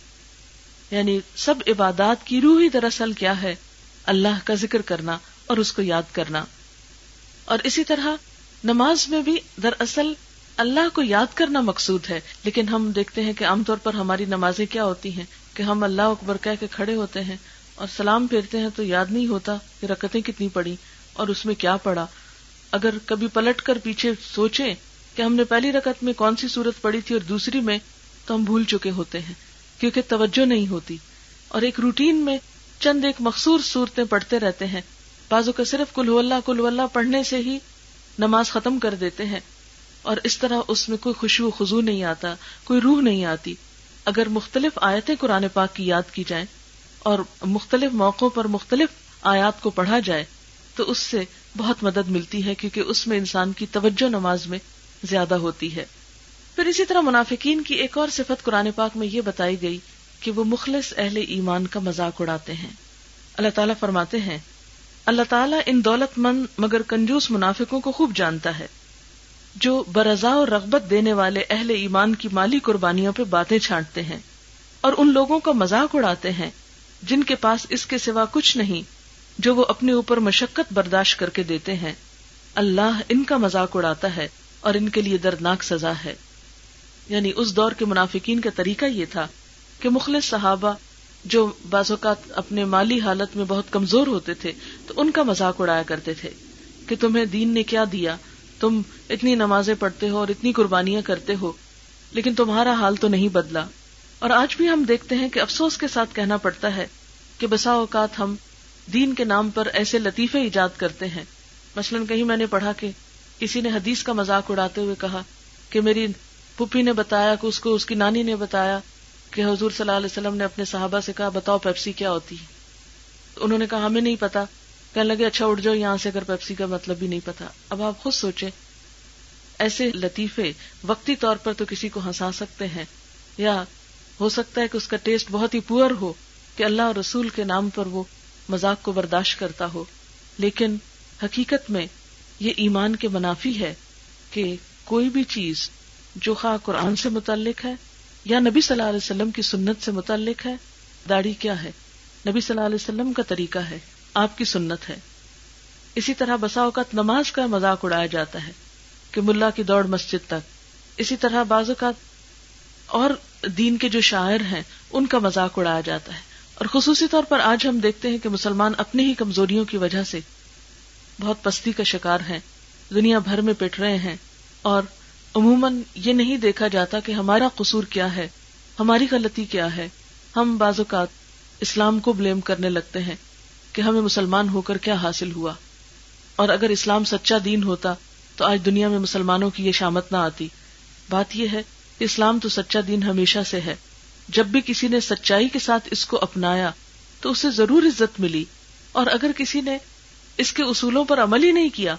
یعنی سب عبادات کی روح ہی دراصل کیا ہے؟ اللہ کا ذکر کرنا اور اس کو یاد کرنا۔ اور اسی طرح نماز میں بھی دراصل اللہ کو یاد کرنا مقصود ہے، لیکن ہم دیکھتے ہیں کہ عام طور پر ہماری نمازیں کیا ہوتی ہیں؟ کہ ہم اللہ اکبر کہہ کے کھڑے ہوتے ہیں اور سلام پھیرتے ہیں تو یاد نہیں ہوتا کہ رکتیں کتنی پڑی اور اس میں کیا پڑا۔ اگر کبھی پلٹ کر پیچھے سوچیں کہ ہم نے پہلی رکت میں کون سی صورت پڑی تھی اور دوسری میں، تو ہم بھول چکے ہوتے ہیں، کیونکہ توجہ نہیں ہوتی۔ اور ایک روٹین میں چند ایک مخصوص صورتیں پڑھتے رہتے ہیں۔ بازو کا صرف کل اللہ کل اللہ پڑھنے سے ہی نماز ختم کر دیتے ہیں۔ اور اس طرح اس میں کوئی خوشبو خزو نہیں آتا، کوئی روح نہیں آتی۔ اگر مختلف آیتیں قرآن پاک کی یاد کی جائیں اور مختلف موقعوں پر مختلف آیات کو پڑھا جائے، تو اس سے بہت مدد ملتی ہے کیونکہ اس میں انسان کی توجہ نماز میں زیادہ ہوتی ہے۔ پھر اسی طرح منافقین کی ایک اور صفت قرآن پاک میں یہ بتائی گئی کہ وہ مخلص اہل ایمان کا مذاق اڑاتے ہیں۔ اللہ تعالیٰ فرماتے ہیں، اللہ تعالیٰ ان دولت مند مگر کنجوس منافقوں کو خوب جانتا ہے۔ جو برضا اور رغبت دینے والے اہل ایمان کی مالی قربانیوں پہ باتیں چھانٹتے ہیں اور ان لوگوں کا مذاق اڑاتے ہیں، جن کے پاس اس کے سوا کچھ نہیں، جو وہ اپنے اوپر مشقت برداشت کر کے دیتے ہیں۔ اللہ ان کا مذاق اڑاتا ہے اور ان کے لیے دردناک سزا ہے۔ یعنی اس دور کے منافقین کا طریقہ یہ تھا کہ مخلص صحابہ جو بعض اوقات اپنے مالی حالت میں بہت کمزور ہوتے تھے، تو ان کا مذاق اڑایا کرتے تھے کہ تمہیں دین نے کیا دیا؟ تم اتنی نمازیں پڑھتے ہو اور اتنی قربانیاں کرتے ہو، لیکن تمہارا حال تو نہیں بدلا۔ اور آج بھی ہم دیکھتے ہیں کہ افسوس کے ساتھ کہنا پڑتا ہے کہ بسا اوقات ہم دین کے نام پر ایسے لطیفے ایجاد کرتے ہیں۔ مثلاً کہیں میں نے پڑھا کہ کسی نے حدیث کا مذاق اڑاتے ہوئے کہا کہ میری پھپھی نے بتایا کہ اس کو، اس کی نانی نے بتایا کہ حضور صلی اللہ علیہ وسلم نے اپنے صحابہ سے کہا، بتاؤ پیپسی کیا ہوتی ہے؟ انہوں نے کہا، ہمیں نہیں پتا۔ کہنے لگے اچھا اٹھ جاؤ، یہاں سے اگر پیپسی کا مطلب بھی نہیں پتا۔ اب آپ خود سوچیں، ایسے لطیفے وقتی طور پر تو کسی کو ہنسا سکتے ہیں، یا ہو سکتا ہے کہ اس کا ٹیسٹ بہت ہی پور ہو کہ اللہ اور رسول کے نام پر وہ مذاق کو برداشت کرتا ہو۔ لیکن حقیقت میں یہ ایمان کے منافی ہے کہ کوئی بھی چیز جو خواہ قرآن سے متعلق ہے یا نبی صلی اللہ علیہ وسلم کی سنت سے متعلق ہے، داڑھی کیا ہے؟ نبی صلی اللہ علیہ وسلم کا طریقہ ہے۔ آپ کی سنت ہے۔ اسی طرح بسا اوقات نماز کا مذاق اڑایا جاتا ہے کہ ملا کی دوڑ مسجد تک۔ اسی طرح بعض اوقات اور دین کے جو شاعر ہیں، ان کا مذاق اڑایا جاتا ہے۔ اور خصوصی طور پر آج ہم دیکھتے ہیں کہ مسلمان اپنی ہی کمزوریوں کی وجہ سے بہت پستی کا شکار ہیں۔ دنیا بھر میں پٹ رہے ہیں۔ اور عموماً یہ نہیں دیکھا جاتا کہ ہمارا قصور کیا ہے، ہماری غلطی کیا ہے۔ ہم بعض اوقات اسلام کو بلیم کرنے لگتے ہیں۔ کہ ہمیں مسلمان ہو کر کیا حاصل ہوا؟ اور اگر اسلام سچا دین ہوتا تو آج دنیا میں مسلمانوں کی یہ شامت نہ آتی۔ بات یہ ہے کہ اسلام تو سچا دین ہمیشہ سے ہے۔ جب بھی کسی نے سچائی کے ساتھ اس کو اپنایا تو اسے ضرور عزت ملی۔ اور اگر کسی نے اس کے اصولوں پر عمل ہی نہیں کیا،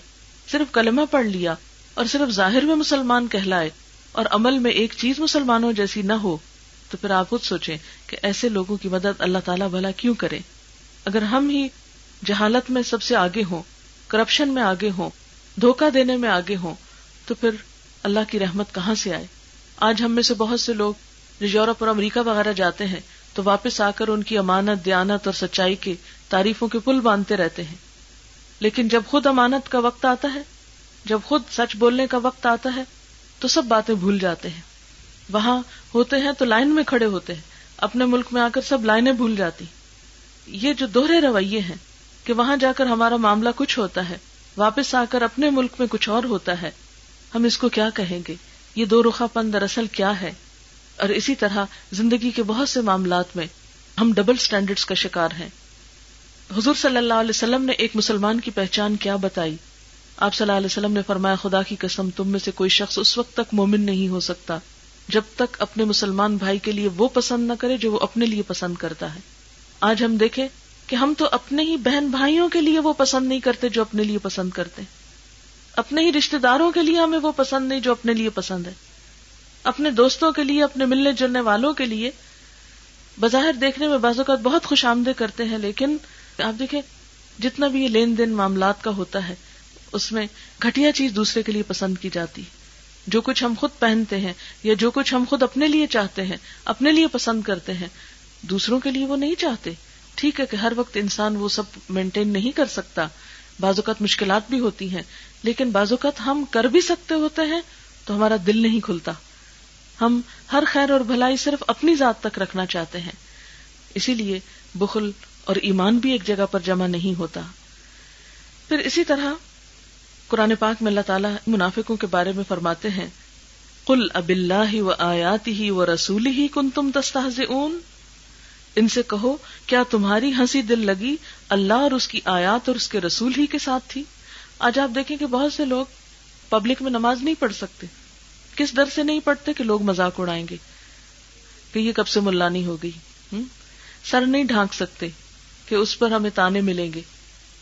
صرف کلمہ پڑھ لیا اور صرف ظاہر میں مسلمان کہلائے اور عمل میں ایک چیز مسلمانوں جیسی نہ ہو، تو پھر آپ خود سوچیں کہ ایسے لوگوں کی مدد اللہ تعالیٰ بھلا کیوں کرے؟ اگر ہم ہی جہالت میں سب سے آگے ہوں کرپشن میں آگے ہوں، دھوکہ دینے میں آگے ہوں، تو پھر اللہ کی رحمت کہاں سے آئے؟ آج ہم میں سے بہت سے لوگ جو یورپ اور امریکہ وغیرہ جاتے ہیں، تو واپس آ کر ان کی امانت، دیانت اور سچائی کے تعریفوں کے پل باندھتے رہتے ہیں۔ لیکن جب خود امانت کا وقت آتا ہے، جب خود سچ بولنے کا وقت آتا ہے، تو سب باتیں بھول جاتے ہیں۔ وہاں ہوتے ہیں تو لائن میں کھڑے ہوتے ہیں، اپنے ملک میں آ کر سب لائنیں بھول جاتی۔ یہ جو دوہرے رویے ہیں کہ وہاں جا کر ہمارا معاملہ کچھ ہوتا ہے، واپس آ کر اپنے ملک میں کچھ اور ہوتا ہے، ہم اس کو کیا کہیں گے؟ یہ دو رخا پن دراصل کیا ہے؟ اور اسی طرح زندگی کے بہت سے معاملات میں ہم ڈبل اسٹینڈرڈ کا شکار ہیں۔ حضور صلی اللہ علیہ وسلم نے ایک مسلمان کی پہچان کیا بتائی۔ آپ صلی اللہ علیہ وسلم نے فرمایا، خدا کی قسم، تم میں سے کوئی شخص اس وقت تک مومن نہیں ہو سکتا جب تک اپنے مسلمان بھائی کے لیے وہ پسند نہ کرے جو وہ اپنے لیے پسند کرتا ہے۔ آج ہم دیکھیں کہ ہم تو اپنے ہی بہن بھائیوں کے لیے وہ پسند نہیں کرتے جو اپنے لیے پسند کرتے ہیں۔ اپنے ہی رشتے داروں کے لیے ہمیں وہ پسند نہیں جو اپنے لیے پسند ہے۔ اپنے دوستوں کے لیے، اپنے ملنے جلنے والوں کے لیے۔ بظاہر دیکھنے میں بعض اوقات بہت خوش آمدے کرتے ہیں، لیکن آپ دیکھیں جتنا بھی یہ لین دین معاملات کا ہوتا ہے، اس میں گھٹیا چیز دوسرے کے لیے پسند کی جاتی۔ جو کچھ ہم خود پہنتے ہیں یا جو کچھ ہم خود اپنے لیے چاہتے ہیں، اپنے لیے پسند کرتے ہیں دوسروں کے لیے وہ نہیں چاہتے۔ ٹھیک ہے کہ ہر وقت انسان وہ سب مینٹین نہیں کر سکتا۔ بعض اوقات مشکلات بھی ہوتی ہیں، لیکن بعض اوقات ہم کر بھی سکتے ہوتے ہیں تو ہمارا دل نہیں کھلتا۔ ہم ہر خیر اور بھلائی صرف اپنی ذات تک رکھنا چاہتے ہیں۔ اسی لیے بخل اور ایمان بھی ایک جگہ پر جمع نہیں ہوتا۔ پھر اسی طرح قرآن پاک میں اللہ تعالیٰ منافقوں کے بارے میں فرماتے ہیں کل اب اللہ و آیات ہی و رسول ہی کن تم تستاز ان سے کہو، کیا تمہاری ہنسی دل لگی؟ اللہ اور اس کی آیات اور اس کے رسول ہی کے ساتھ تھی۔ آج آپ دیکھیں کہ بہت سے لوگ پبلک میں نماز نہیں پڑھ سکتے۔ کس ڈر سے نہیں پڑھتے کہ لوگ مزاق اڑائیں گے؟ کہ یہ کب سے ملانی ہو گئی سر نہیں ڈھانک سکتے کہ اس پر ہمیں تانے ملیں گے۔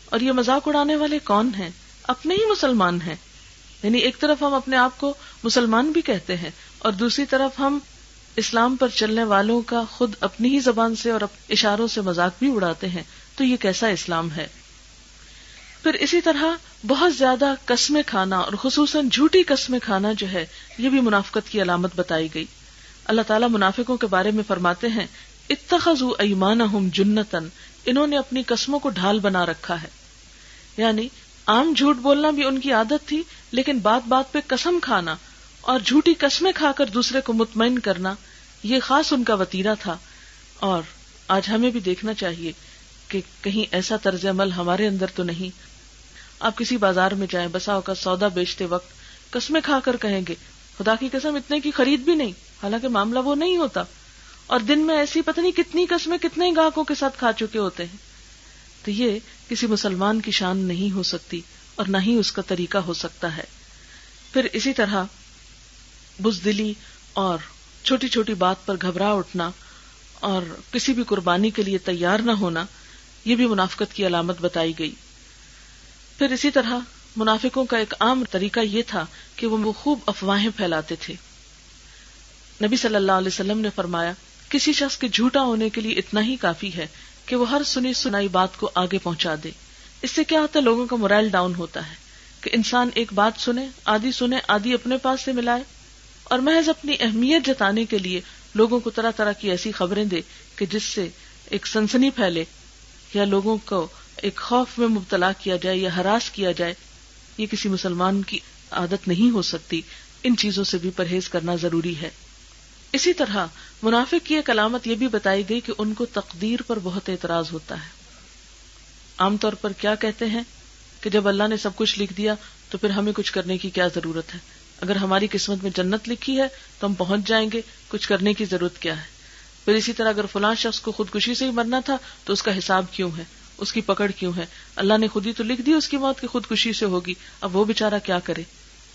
اور یہ مزاق اڑانے والے کون ہیں؟ اپنے ہی مسلمان ہیں۔ یعنی ایک طرف ہم اپنے آپ کو مسلمان بھی کہتے ہیں اور دوسری طرف ہم اسلام پر چلنے والوں کا خود اپنی ہی زبان سے اور اشاروں سے مذاق بھی اڑاتے ہیں، تو یہ کیسا اسلام ہے؟ پھر اسی طرح بہت زیادہ قسمیں کھانا اور خصوصاً جھوٹی قسمیں کھانا جو ہے، یہ بھی منافقت کی علامت بتائی گئی۔ اللہ تعالیٰ منافقوں کے بارے میں فرماتے ہیں اتخذ ایمان جنتن انہوں نے اپنی قسموں کو ڈھال بنا رکھا ہے۔ یعنی عام جھوٹ بولنا بھی ان کی عادت تھی، لیکن بات بات پہ قسم کھانا اور جھوٹی قسمیں کھا کر دوسرے کو مطمئن کرنا، یہ خاص ان کا وتیرا تھا۔ اور آج ہمیں بھی دیکھنا چاہیے کہ کہیں ایسا طرز عمل ہمارے اندر تو نہیں۔ آپ کسی بازار میں جائیں، بسا کا سودا بیچتے وقت قسمیں کھا کر کہیں گے، خدا کی قسم اتنے کی خرید بھی نہیں۔ حالانکہ معاملہ وہ نہیں ہوتا۔ اور دن میں ایسی پتہ کتنی قسمیں کتنے گاہکوں کے ساتھ کھا چکے ہوتے ہیں۔ تو یہ کسی مسلمان کی شان نہیں ہو سکتی اور نہ ہی اس کا طریقہ ہو سکتا ہے۔ پھر اسی طرح بزدلی اور چھوٹی چھوٹی بات پر گھبرا اٹھنا اور کسی بھی قربانی کے لیے تیار نہ ہونا، یہ بھی منافقت کی علامت بتائی گئی۔ پھر اسی طرح منافقوں کا ایک عام طریقہ یہ تھا کہ وہ خوب افواہیں پھیلاتے تھے۔ نبی صلی اللہ علیہ وسلم نے فرمایا، کسی شخص کے جھوٹا ہونے کے لیے اتنا ہی کافی ہے کہ وہ ہر سنی سنائی بات کو آگے پہنچا دے۔ اس سے کیا ہوتا ہے، لوگوں کا مرائل ڈاؤن ہوتا ہے کہ انسان ایک بات سنے، آدھی سنے، آدھی اپنے پاس سے ملائے۔ اور محض اپنی اہمیت جتانے کے لیے لوگوں کو طرح طرح کی ایسی خبریں دے کہ جس سے ایک سنسنی پھیلے یا لوگوں کو ایک خوف میں مبتلا کیا جائے یا ہراس کیا جائے، یہ کسی مسلمان کی عادت نہیں ہو سکتی۔ ان چیزوں سے بھی پرہیز کرنا ضروری ہے۔ اسی طرح منافق کی ایک علامت یہ بھی بتائی گئی کہ ان کو تقدیر پر بہت اعتراض ہوتا ہے۔ عام طور پر کیا کہتے ہیں کہ جب اللہ نے سب کچھ لکھ دیا تو پھر ہمیں کچھ کرنے کی کیا ضرورت ہے؟ اگر ہماری قسمت میں جنت لکھی ہے تو ہم پہنچ جائیں گے، کچھ کرنے کی ضرورت کیا ہے؟ پھر اسی طرح اگر فلاں شخص کو خودکشی سے ہی مرنا تھا تو اس کا حساب کیوں ہے؟ اس کی پکڑ کیوں ہے؟ اللہ نے خود ہی تو لکھ دی اس کی موت کی خودکشی سے ہوگی، اب وہ بےچارا کیا کرے؟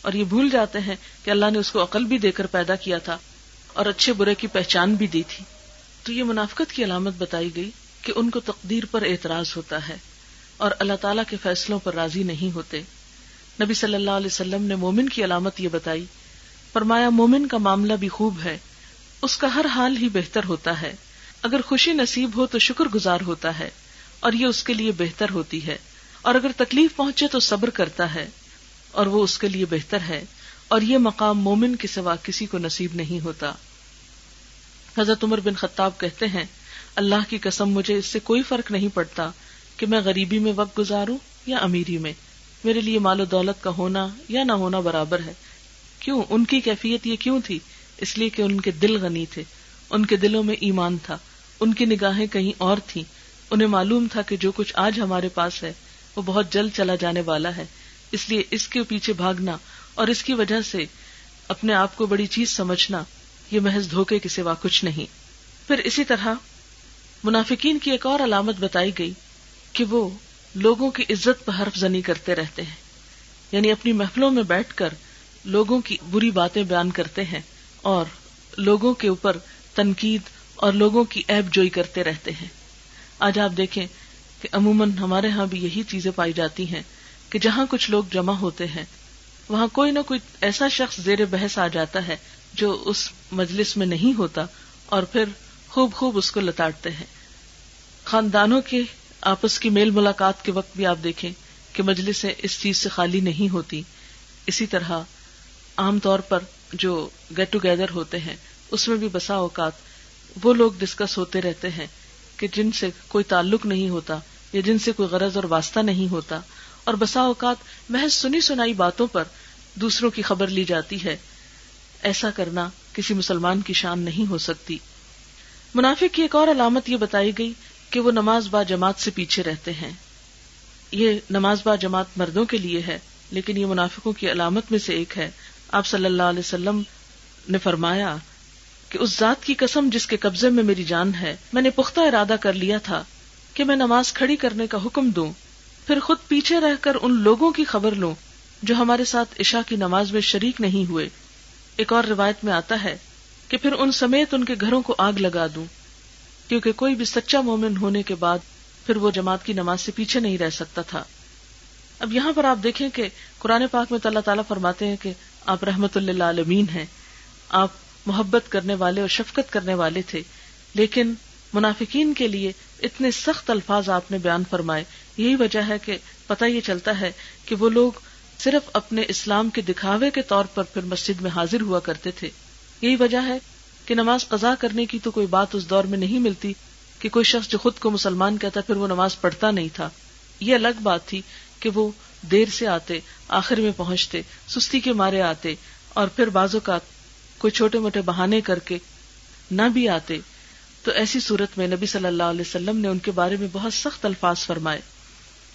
اور یہ بھول جاتے ہیں کہ اللہ نے اس کو عقل بھی دے کر پیدا کیا تھا اور اچھے برے کی پہچان بھی دی تھی۔ تو یہ منافقت کی علامت بتائی گئی کہ ان کو تقدیر پر اعتراض ہوتا ہے اور اللہ تعالیٰ کے فیصلوں پر راضی نہیں ہوتے۔ نبی صلی اللہ علیہ وسلم نے مومن کی علامت یہ بتائی، فرمایا، مومن کا معاملہ بھی خوب ہے، اس کا ہر حال ہی بہتر ہوتا ہے۔ اگر خوشی نصیب ہو تو شکر گزار ہوتا ہے، اور یہ اس کے لیے بہتر ہوتی ہے۔ اور اگر تکلیف پہنچے تو صبر کرتا ہے، اور وہ اس کے لیے بہتر ہے۔ اور یہ مقام مومن کے سوا کسی کو نصیب نہیں ہوتا۔ حضرت عمر بن خطاب کہتے ہیں، اللہ کی قسم، مجھے اس سے کوئی فرق نہیں پڑتا کہ میں غریبی میں وقت گزاروں یا امیری میں۔ میرے لیے مال و دولت کا ہونا یا نہ ہونا برابر ہے۔ کیوں؟ ان کی کیفیت یہ کیوں تھی؟ اس لیے کہ ان کے دل غنی تھے۔ ان کے دلوں میں ایمان تھا۔ ان کی نگاہیں کہیں اور تھیں۔ انہیں معلوم تھا کہ جو کچھ آج ہمارے پاس ہے، وہ بہت جلد چلا جانے والا ہے۔ اس لیے اس کے پیچھے بھاگنا اور اس کی وجہ سے اپنے آپ کو بڑی چیز سمجھنا، یہ محض دھوکے کے سوا کچھ نہیں۔ پھر اسی طرح منافقین کی ایک اور علامت بتائی گئی کہ وہ لوگوں کی عزت پر حرف زنی کرتے رہتے ہیں۔ یعنی اپنی محفلوں میں بیٹھ کر لوگوں کی بری باتیں بیان کرتے ہیں اور لوگوں کے اوپر تنقید اور لوگوں کی ایب جوئی کرتے رہتے ہیں۔ آج آپ دیکھیں کہ عموماً ہمارے ہاں بھی یہی چیزیں پائی جاتی ہیں کہ جہاں کچھ لوگ جمع ہوتے ہیں، وہاں کوئی نہ کوئی ایسا شخص زیر بحث آ جاتا ہے جو اس مجلس میں نہیں ہوتا اور پھر خوب خوب اس کو لتاڑتے ہیں۔ خاندانوں کے آپس کی میل ملاقات کے وقت بھی آپ دیکھیں کہ مجلسیں اس چیز سے خالی نہیں ہوتی۔ اسی طرح عام طور پر جو گیٹ ٹوگیدر ہوتے ہیں، اس میں بھی بسا اوقات وہ لوگ ڈسکس ہوتے رہتے ہیں کہ جن سے کوئی تعلق نہیں ہوتا یا جن سے کوئی غرض اور واسطہ نہیں ہوتا۔ اور بسا اوقات محض سنی سنائی باتوں پر دوسروں کی خبر لی جاتی ہے۔ ایسا کرنا کسی مسلمان کی شان نہیں ہو سکتی۔ منافق کی ایک اور علامت یہ بتائی گئی کہ وہ نماز با جماعت سے پیچھے رہتے ہیں۔ یہ نماز با جماعت مردوں کے لیے ہے، لیکن یہ منافقوں کی علامت میں سے ایک ہے۔ آپ صلی اللہ علیہ وسلم نے فرمایا کہ اس ذات کی قسم جس کے قبضے میں میری جان ہے، میں نے پختہ ارادہ کر لیا تھا کہ میں نماز کھڑی کرنے کا حکم دوں۔ پھر خود پیچھے رہ کر ان لوگوں کی خبر لوں جو ہمارے ساتھ عشاء کی نماز میں شریک نہیں ہوئے۔ ایک اور روایت میں آتا ہے کہ پھر ان سمیت ان کے گھروں کو آگ لگا دوں۔ کیونکہ کوئی بھی سچا مومن ہونے کے بعد پھر وہ جماعت کی نماز سے پیچھے نہیں رہ سکتا تھا۔ اب یہاں پر آپ دیکھیں کہ قرآن پاک میں اللہ تعالیٰ فرماتے ہیں کہ آپ رحمت اللہ عالمین ہیں۔ آپ محبت کرنے والے اور شفقت کرنے والے تھے۔ لیکن منافقین کے لیے اتنے سخت الفاظ آپ نے بیان فرمائے۔ یہی وجہ ہے کہ پتہ یہ چلتا ہے کہ وہ لوگ صرف اپنے اسلام کے دکھاوے کے طور پر پھر مسجد میں حاضر ہوا کرتے تھے۔ یہی وجہ ہے کہ نماز قضا کرنے کی تو کوئی بات اس دور میں نہیں ملتی کہ کوئی شخص جو خود کو مسلمان کہتا پھر وہ نماز پڑھتا نہیں تھا۔ یہ الگ بات تھی کہ وہ دیر سے آتے، آخر میں پہنچتے، سستی کے مارے آتے اور پھر بازو کا کوئی چھوٹے موٹے بہانے کر کے نہ بھی آتے۔ تو ایسی صورت میں نبی صلی اللہ علیہ وسلم نے ان کے بارے میں بہت سخت الفاظ فرمائے۔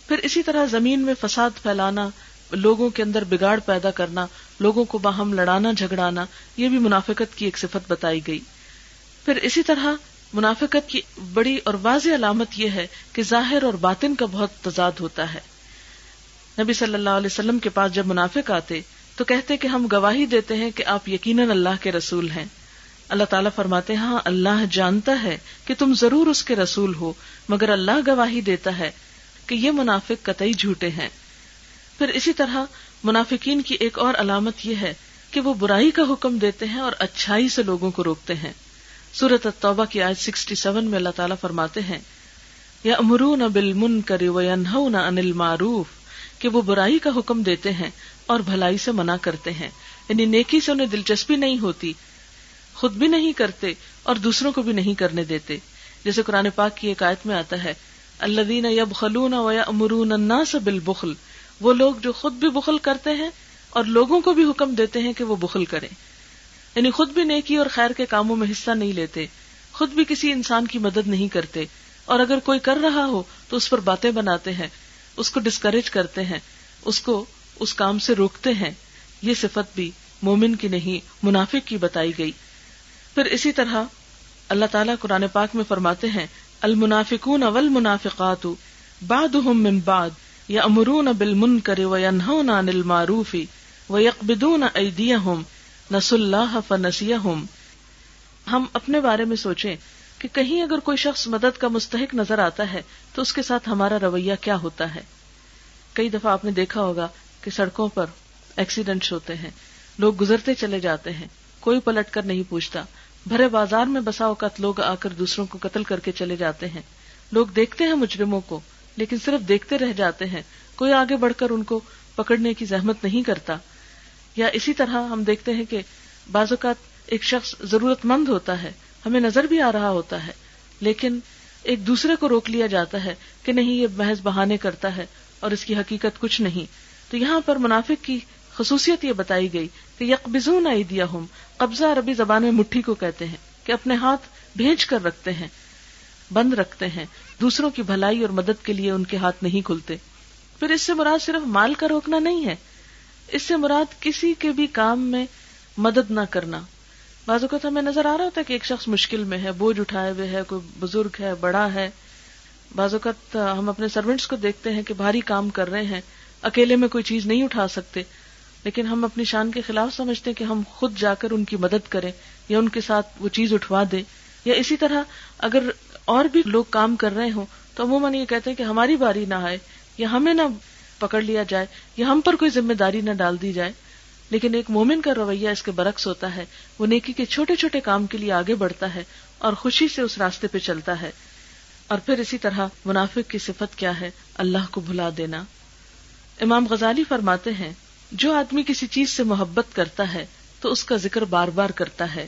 پھر اسی طرح زمین میں فساد پھیلانا لوگوں کے اندر بگاڑ پیدا کرنا، لوگوں کو باہم لڑانا، جھگڑانا، یہ بھی منافقت کی ایک صفت بتائی گئی۔ پھر اسی طرح منافقت کی بڑی اور واضح علامت یہ ہے کہ ظاہر اور باطن کا بہت تضاد ہوتا ہے۔ نبی صلی اللہ علیہ وسلم کے پاس جب منافق آتے تو کہتے کہ ہم گواہی دیتے ہیں کہ آپ یقیناً اللہ کے رسول ہیں۔ اللہ تعالیٰ فرماتے ہاں اللہ جانتا ہے کہ تم ضرور اس کے رسول ہو، مگر اللہ گواہی دیتا ہے کہ یہ منافق قطعی جھوٹے ہیں۔ پھر اسی طرح منافقین کی ایک اور علامت یہ ہے کہ وہ برائی کا حکم دیتے ہیں اور اچھائی سے لوگوں کو روکتے ہیں۔ سورت التوبہ کی آج سکسٹی سیون میں اللہ تعالیٰ فرماتے ہیں یا امرون بل من کرے انل معروف کہ وہ برائی کا حکم دیتے ہیں اور بھلائی سے منع کرتے ہیں۔ یعنی نیکی سے انہیں دلچسپی نہیں ہوتی، خود بھی نہیں کرتے اور دوسروں کو بھی نہیں کرنے دیتے۔ جیسے قرآن پاک کی ایک آیت میں آتا ہے اللہ دین یب خلون و امرون سے بال بخل وہ لوگ جو خود بھی بخل کرتے ہیں اور لوگوں کو بھی حکم دیتے ہیں کہ وہ بخل کریں۔ یعنی خود بھی نیکی اور خیر کے کاموں میں حصہ نہیں لیتے، خود بھی کسی انسان کی مدد نہیں کرتے۔ اور اگر کوئی کر رہا ہو تو اس پر باتیں بناتے ہیں، اس کو ڈسکریج کرتے ہیں، اس کو اس کام سے روکتے ہیں۔ یہ صفت بھی مومن کی نہیں، منافق کی بتائی گئی۔ پھر اسی طرح اللہ تعالیٰ قرآن پاک میں فرماتے ہیں، المنافقون اول منافقات باد من بعد یا امرون بل من کرے و انہون عن معروفی و یکبدون ایدیہم نس اللہ ہم اپنے بارے میں سوچیں کہ کہیں اگر کوئی شخص مدد کا مستحق نظر آتا ہے تو اس کے ساتھ ہمارا رویہ کیا ہوتا ہے؟ کئی دفعہ آپ نے دیکھا ہوگا کہ سڑکوں پر ایکسیڈنٹس ہوتے ہیں، لوگ گزرتے چلے جاتے ہیں، کوئی پلٹ کر نہیں پوچھتا، بھرے بازار میں بسا اوقات لوگ آ کر دوسروں کو قتل کر کے چلے جاتے ہیں۔ لوگ دیکھتے ہیں مجرموں کو لیکن صرف دیکھتے رہ جاتے ہیں۔ کوئی آگے بڑھ کر ان کو پکڑنے کی زحمت نہیں کرتا۔ یا اسی طرح ہم دیکھتے ہیں کہ بعض اوقات ایک شخص ضرورت مند ہوتا ہے، ہمیں نظر بھی آ رہا ہوتا ہے، لیکن ایک دوسرے کو روک لیا جاتا ہے کہ نہیں، یہ محض بہانے کرتا ہے اور اس کی حقیقت کچھ نہیں۔ تو یہاں پر منافق کی خصوصیت یہ بتائی گئی کہ یکبزون آئی دیا ہوں قبضہ عربی زبان میں مٹھی کو کہتے ہیں، کہ اپنے ہاتھ بھیج کر رکھتے ہیں۔ بند رکھتے ہیں۔ دوسروں کی بھلائی اور مدد کے لیے ان کے ہاتھ نہیں کھلتے۔ پھر اس سے مراد صرف مال کا روکنا نہیں ہے۔ اس سے مراد کسی کے بھی کام میں مدد نہ کرنا۔ بعض اوقات ہمیں نظر آ رہا ہوتا ہے کہ ایک شخص مشکل میں ہے، بوجھ اٹھائے ہوئے ہے، کوئی بزرگ ہے، بڑا ہے۔ بعض اوقات ہم اپنے سروینٹس کو دیکھتے ہیں کہ بھاری کام کر رہے ہیں۔ اکیلے میں کوئی چیز نہیں اٹھا سکتے۔ لیکن ہم اپنی شان کے خلاف سمجھتے ہیں کہ ہم خود جا کر ان کی مدد کریں یا ان کے ساتھ وہ چیز اٹھوا دیں۔ یا اسی طرح اگر اور بھی لوگ کام کر رہے ہوں، تو عموماً یہ کہتے ہیں کہ ہماری باری نہ آئے، یا ہمیں نہ پکڑ لیا جائے، یا ہم پر کوئی ذمہ داری نہ ڈال دی جائے۔ لیکن ایک مومن کا رویہ اس کے برعکس ہوتا ہے، وہ نیکی کے چھوٹے چھوٹے کام کے لیے آگے بڑھتا ہے اور خوشی سے اس راستے پہ چلتا ہے۔ اور پھر اسی طرح منافق کی صفت کیا ہے؟ اللہ کو بھلا دینا۔ امام غزالی فرماتے ہیں، جو آدمی کسی چیز سے محبت کرتا ہے، تو اس کا ذکر بار بار کرتا ہے۔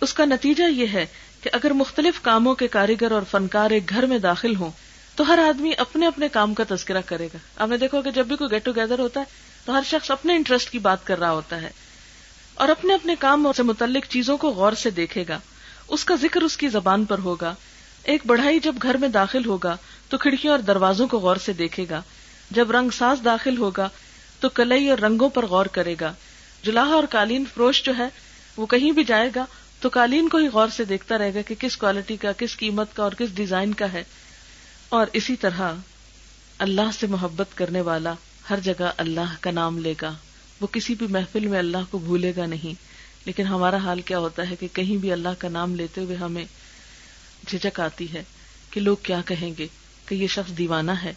اس کا نتیجہ یہ ہے کہ اگر مختلف کاموں کے کاریگر اور فنکار ایک گھر میں داخل ہوں، تو ہر آدمی اپنے اپنے کام کا تذکرہ کرے گا۔ آپ نے دیکھو کہ جب بھی کوئی گیٹ ٹوگیدر ہوتا ہے، تو ہر شخص اپنے انٹرسٹ کی بات کر رہا ہوتا ہے۔ اور اپنے اپنے کام سے متعلق چیزوں کو غور سے دیکھے گا۔ اس کا ذکر اس کی زبان پر ہوگا۔ ایک بڑھائی جب گھر میں داخل ہوگا، تو کھڑکیوں اور دروازوں کو غور سے دیکھے گا۔ جب رنگ ساز داخل ہوگا، تو کلئی اور رنگوں پر غور کرے گا۔ جلاح اور قالین فروش جو ہے، وہ کہیں بھی جائے گا۔ تو قالین کو ہی غور سے دیکھتا رہے گا کہ کس کوالٹی کا، کس قیمت کا اور کس ڈیزائن کا ہے۔ اور اسی طرح اللہ سے محبت کرنے والا ہر جگہ اللہ کا نام لے گا۔ وہ کسی بھی محفل میں اللہ کو بھولے گا نہیں۔ لیکن ہمارا حال کیا ہوتا ہے کہ کہیں بھی اللہ کا نام لیتے ہوئے ہمیں جھجک آتی ہے کہ لوگ کیا کہیں گے کہ یہ شخص دیوانہ ہے۔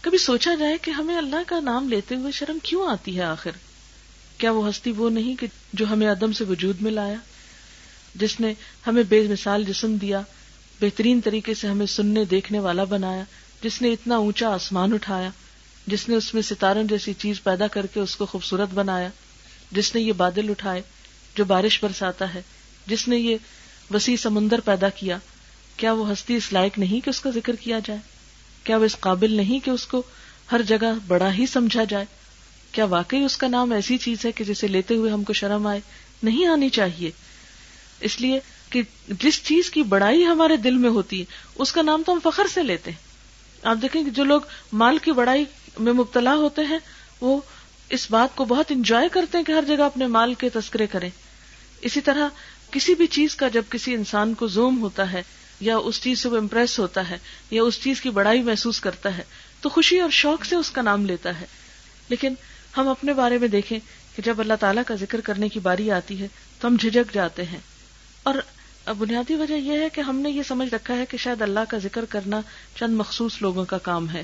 کبھی سوچا جائے کہ ہمیں اللہ کا نام لیتے ہوئے شرم کیوں آتی ہے آخر؟ کیا وہ ہستی وہ نہیں کہ جو ہمیں عدم سے وجود میں لایا؟ جس نے ہمیں بے مثال جسم دیا، بہترین طریقے سے ہمیں سننے، دیکھنے والا بنایا، جس نے اتنا اونچا آسمان اٹھایا، جس نے اس میں ستاروں جیسی چیز پیدا کر کے اس کو خوبصورت بنایا، جس نے یہ بادل اٹھائے جو بارش برساتا ہے، جس نے یہ وسیع سمندر پیدا کیا۔ کیا وہ ہستی اس لائق نہیں کہ اس کا ذکر کیا جائے؟ کیا وہ اس قابل نہیں کہ اس کو ہر جگہ بڑا ہی سمجھا جائے؟ کیا واقعی اس کا نام ایسی چیز ہے کہ جسے لیتے ہوئے ہم کو شرم آئے؟ نہیں آنی چاہیے۔ اس لیے کہ جس چیز کی بڑائی ہمارے دل میں ہوتی ہے، اس کا نام تو ہم فخر سے لیتے ہیں۔ آپ دیکھیں کہ جو لوگ مال کی بڑائی میں مبتلا ہوتے ہیں، وہ اس بات کو بہت انجوائے کرتے ہیں کہ ہر جگہ اپنے مال کے تذکرے کریں۔ اسی طرح کسی بھی چیز کا جب کسی انسان کو زوم ہوتا ہے، یا اس چیز سے وہ امپریس ہوتا ہے، یا اس چیز کی بڑائی محسوس کرتا ہے، تو خوشی اور شوق سے اس کا نام لیتا ہے۔ لیکن ہم اپنے بارے میں دیکھیں کہ جب اللہ تعالیٰ کا ذکر کرنے کی باری آتی ہے، تو ہم جھجک جاتے ہیں۔ اور بنیادی وجہ یہ ہے کہ ہم نے یہ سمجھ رکھا ہے کہ شاید اللہ کا ذکر کرنا چند مخصوص لوگوں کا کام ہے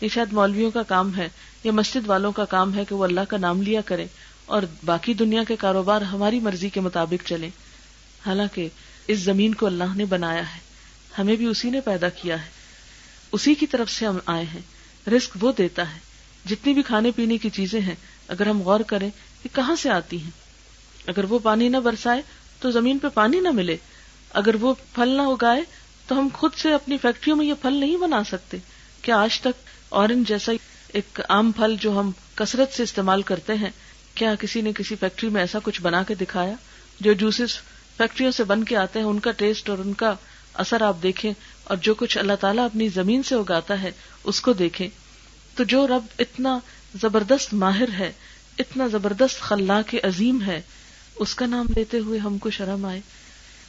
یہ شاید مولویوں کا کام ہے، یا مسجد والوں کا کام ہے کہ وہ اللہ کا نام لیا کرے اور باقی دنیا کے کاروبار ہماری مرضی کے مطابق چلے حالانکہ اس زمین کو اللہ نے بنایا ہے، ہمیں بھی اسی نے پیدا کیا ہے۔ اسی کی طرف سے ہم آئے ہیں رسک وہ دیتا ہے۔ جتنی بھی کھانے پینے کی چیزیں ہیں، اگر ہم غور کریں کہ کہاں سے آتی ہیں، اگر وہ پانی نہ برسائے تو زمین پہ پانی نہ ملے۔ اگر وہ پھل نہ اگائے تو ہم خود سے اپنی فیکٹریوں میں یہ پھل نہیں بنا سکتے۔ کیا آج تک اورنج جیسا ایک عام پھل جو ہم کثرت سے استعمال کرتے ہیں، کیا کسی نے کسی فیکٹری میں ایسا کچھ بنا کے دکھایا؟ جو جوسز فیکٹریوں سے بن کے آتے ہیں، ان کا ٹیسٹ اور ان کا اثر آپ دیکھیں اور جو کچھ اللہ تعالیٰ اپنی زمین سے اگاتا ہے، اس کو دیکھیں۔ تو جو رب اتنا زبردست ماہر ہے، اتنا زبردست خلا کے عظیم ہے اس کا نام لیتے ہوئے ہم کو شرم آئے۔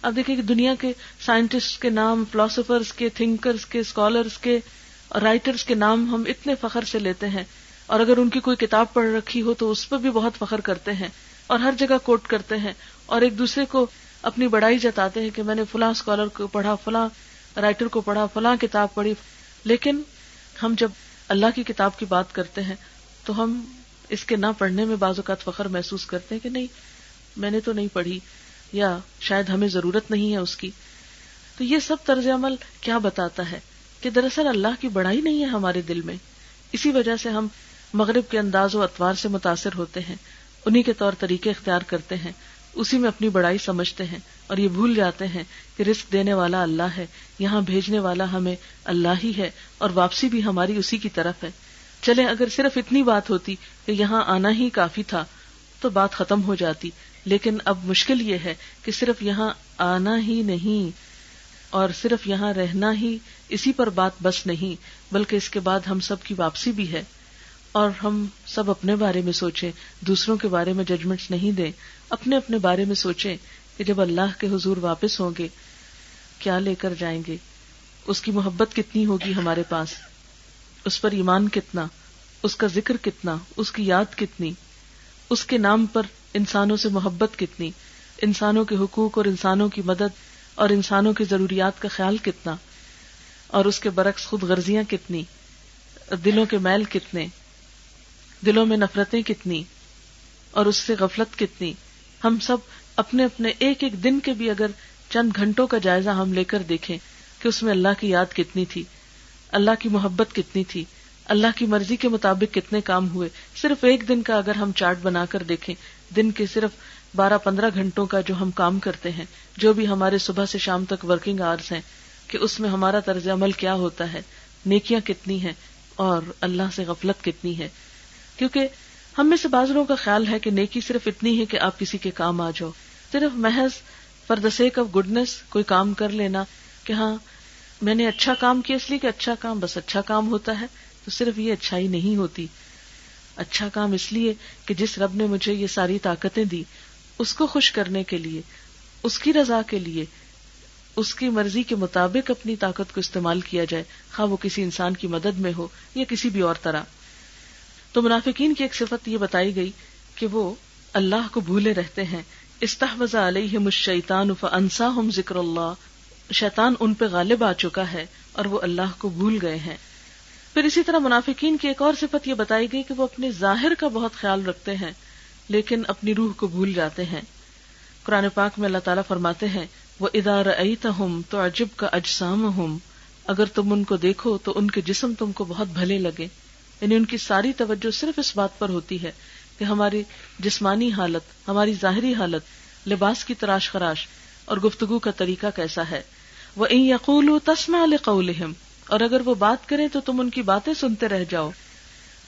اب دیکھیں کہ دنیا کے سائنٹسٹ کے نام فلاسفرس کے تھنکرس کے اسکالرس کے رائٹرس کے نام ہم اتنے فخر سے لیتے ہیں۔ اور اگر ان کی کوئی کتاب پڑھ رکھی ہو تو اس پر بھی بہت فخر کرتے ہیں اور ہر جگہ کوٹ کرتے ہیں اور ایک دوسرے کو اپنی بڑائی جتاتے ہیں کہ میں نے فلاں اسکالر کو پڑھا، فلاں رائٹر کو پڑھا، فلاں کتاب پڑھی۔ لیکن ہم جب اللہ کی کتاب کی بات کرتے ہیں تو ہم اس کے نہ پڑھنے میں بعض اوقات فخر محسوس کرتے ہیں کہ نہیں میں نے تو نہیں پڑھی، یا شاید ہمیں ضرورت نہیں ہے اس کی۔ تو یہ سب طرز عمل کیا بتاتا ہے کہ دراصل اللہ کی بڑائی نہیں ہے ہمارے دل میں۔ اسی وجہ سے ہم مغرب کے انداز و اتوار سے متاثر ہوتے ہیں، انہی کے طور طریقے اختیار کرتے ہیں، اسی میں اپنی بڑائی سمجھتے ہیں اور یہ بھول جاتے ہیں کہ رسک دینے والا اللہ ہے، یہاں بھیجنے والا ہمیں اللہ ہی ہے اور واپسی بھی ہماری اسی کی طرف ہے۔ چلے اگر صرف اتنی بات ہوتی کہ یہاں آنا ہی کافی تھا تو بات ختم ہو جاتی۔ لیکن اب مشکل یہ ہے کہ صرف یہاں آنا ہی نہیں اور صرف یہاں رہنا ہی اسی پر بات بس نہیں، بلکہ اس کے بعد ہم سب کی واپسی بھی ہے۔ اور ہم سب اپنے بارے میں سوچیں، دوسروں کے بارے میں ججمنٹس نہیں دیں، اپنے اپنے بارے میں سوچیں کہ جب اللہ کے حضور واپس ہوں گے، کیا لے کر جائیں گے؟ اس کی محبت کتنی ہوگی ہمارے پاس؟ اس پر ایمان کتنا؟ اس کا ذکر کتنا؟ اس کی یاد کتنی؟ اس کے نام پر انسانوں سے محبت کتنی، انسانوں کے حقوق اور انسانوں کی مدد اور انسانوں کی ضروریات کا خیال کتنا، اور اس کے برعکس خود غرضیاں کتنی، دلوں کے میل کتنے، دلوں میں نفرتیں کتنی، اور اس سے غفلت کتنی۔ ہم سب اپنے اپنے ایک ایک دن کے بھی اگر چند گھنٹوں کا جائزہ ہم لے کر دیکھیں کہ اس میں اللہ کی یاد کتنی تھی، اللہ کی محبت کتنی تھی، اللہ کی مرضی کے مطابق کتنے کام ہوئے، صرف ایک دن کا اگر ہم چارٹ بنا کر دیکھیں دن کے صرف بارہ پندرہ گھنٹوں کا جو ہم کام کرتے ہیں، جو بھی ہمارے صبح سے شام تک ورکنگ آورس ہیں، کہ اس میں ہمارا طرز عمل کیا ہوتا ہے؟ نیکیاں کتنی ہیں اور اللہ سے غفلت کتنی ہے؟ کیونکہ ہم میں سے بازروں کا خیال ہے کہ نیکی صرف اتنی ہے کہ آپ کسی کے کام آ جاؤ۔ صرف محض for the sake of goodness کوئی کام کر لینا کہ ہاں میں نے اچھا کام کیا اس لیے کہ اچھا کام، بس اچھا کام ہوتا ہے تو صرف یہ اچھائی نہیں ہوتی۔ اچھا کام اس لیے کہ جس رب نے مجھے یہ ساری طاقتیں دی، اس کو خوش کرنے کے لیے، اس کی رضا کے لیے، اس کی مرضی کے مطابق اپنی طاقت کو استعمال کیا جائے۔ خواہ وہ کسی انسان کی مدد میں ہو یا کسی بھی اور طرح۔ تو منافقین کی ایک صفت یہ بتائی گئی کہ وہ اللہ کو بھولے رہتے ہیں۔ استحوذ علیہم الشیطان فانساہم ذکر اللہ۔ شیطان ان پہ غالب آ چکا ہے اور وہ اللہ کو بھول گئے ہیں۔ پھر اسی طرح منافقین کی ایک اور صفت یہ بتائی گئی کہ وہ اپنے ظاہر کا بہت خیال رکھتے ہیں، لیکن اپنی روح کو بھول جاتے ہیں۔ قرآن پاک میں اللہ تعالیٰ فرماتے ہیں وہ ادار ہوں تو عجب کا اجسام ہوں اگر تم ان کو دیکھو تو ان کے جسم تم کو بہت بھلے لگے۔ یعنی ان کی ساری توجہ صرف اس بات پر ہوتی ہے کہ ہماری جسمانی حالت، ہماری ظاہری حالت لباس کی تراش خراش اور گفتگو کا طریقہ کیسا ہے۔ وہ یقول تسما قولہم اور اگر وہ بات کریں تو تم ان کی باتیں سنتے رہ جاؤ۔